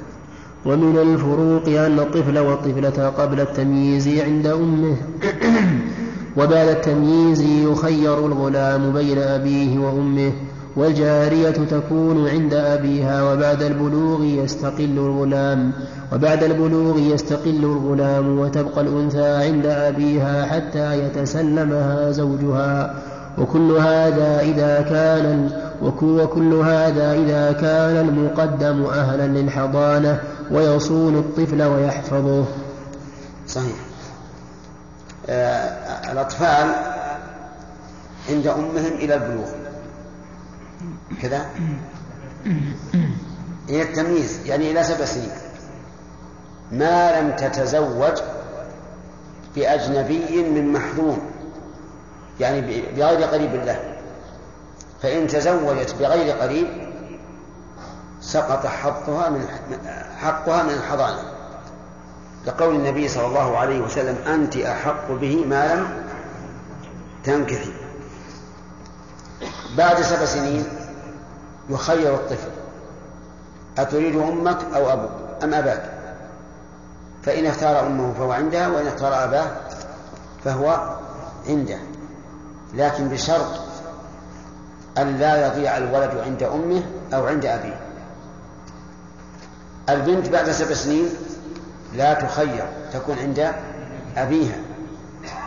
ومن الفروق أن الطفل والطفلة قبل التمييز عند أمه. وبعد التمييز يخير الغلام بين أبيه وأمه والجارية تكون عند أبيها وبعد البلوغ يستقل الغلام وبعد البلوغ يستقل الغلام وتبقى الأنثى عند أبيها حتى يتسلمها زوجها. وكل هذا إذا كان وكل هذا إذا كان المقدم أهلا للحضانة ويصون الطفل ويحفظه. صحيح. الأطفال عند أمهم إلى البلوغ. كذا؟ إلى التمييز يعني إلى سبع سنين. ما لم تتزوج بأجنبي من محظوم يعني بغير قريب له. فإن تزوجت بغير قريب سقط حظها من حقها من الحضانة. لقول النبي صلى الله عليه وسلم أنت أحق به ما لم تنكثي. بعد سبع سنين يخير الطفل. أتريد أمك أو أبوك؟ أم أباك؟ فإن اختار أمه فهو عندها وإن اختار أباه فهو عنده. لكن بشرط أن لا يضيع الولد عند أمه أو عند أبيه. البنت بعد سبع سنين لا تخير تكون عند أبيها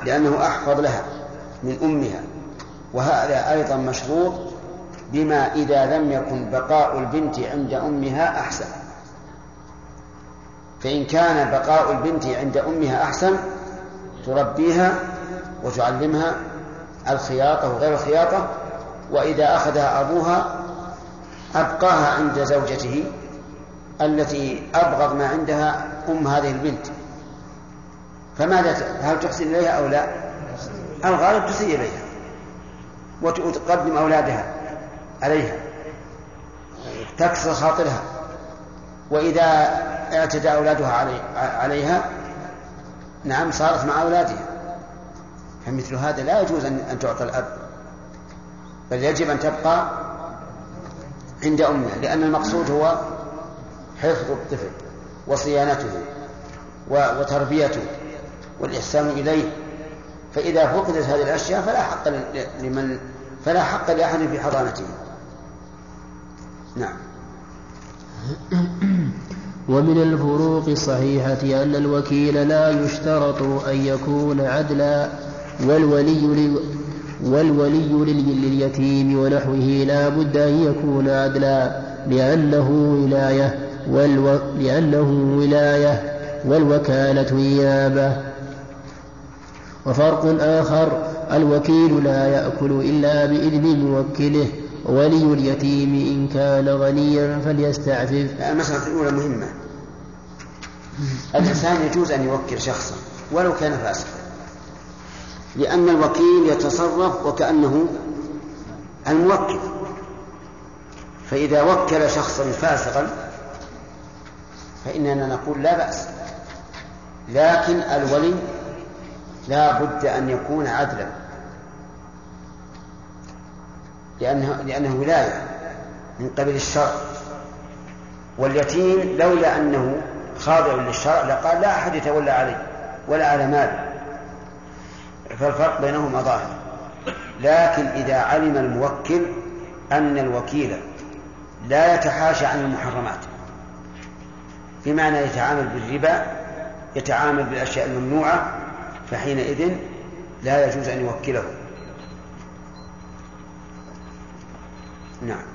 لأنه أحفظ لها من أمها. وهذا أيضا مشروط بما إذا لم يكن بقاء البنت عند أمها أحسن. فإن كان بقاء البنت عند أمها أحسن تربيها وتعلمها الخياطة وغير الخياطة. وإذا أخذها أبوها أبقاها عند زوجته التي أبغض ما عندها أم هذه البنت. فماذا هل تحسن إليها أو لا؟ الغالب تسيء إليها. وتقدم أولادها عليها. تكسر خاطرها. وإذا اعتدى أولادها علي عليها نعم صارت مع أولادها. فمثل هذا لا يجوز أن تعطى الأب. بل يجب أن تبقى عند أمها لأن المقصود هو حفظ الطفل. وصيانته وتربيته والإحسان إليه. فإذا فقدت هذه الأشياء فلا حق لمن فلا حق لأحد في حضانته. نعم. ومن الفروق الصحيحة أن الوكيل لا يشترط أن يكون عدلا والولي والولي لليتيم ونحوه لا بد أن يكون عدلا لأنه ولاية. والو... لأنه ولاية والوكالة نيابة. وفرق آخر الوكيل لا يأكل إلا بإذن موكله ولي اليتيم إن كان غنيا فليستعفف. المسألة الأولى مهمة. الإنسان يجوز أن يوكل شخصا ولو كان فاسقا. لأن الوكيل يتصرف وكأنه الموكل. فإذا وكل شخصا فاسقا فإننا نقول لا بأس. لكن الولي لا بد أن يكون عدلا. لأنه, لأنه ولاية من قبل الشرع. واليتيم لولا أنه خاضع للشرع لقال لا أحد يتولى عليه ولا على ماله فالفرق بينهما ظاهر لكن إذا علم الموكل أن الوكيل لا يتحاشى عن المحرمات. بمعنى يتعامل بالربا يتعامل بالأشياء الممنوعة فحينئذ لا يجوز أن يوكله. نعم.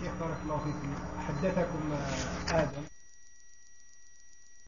شيخ بارك الله فيكم حدثكم آدم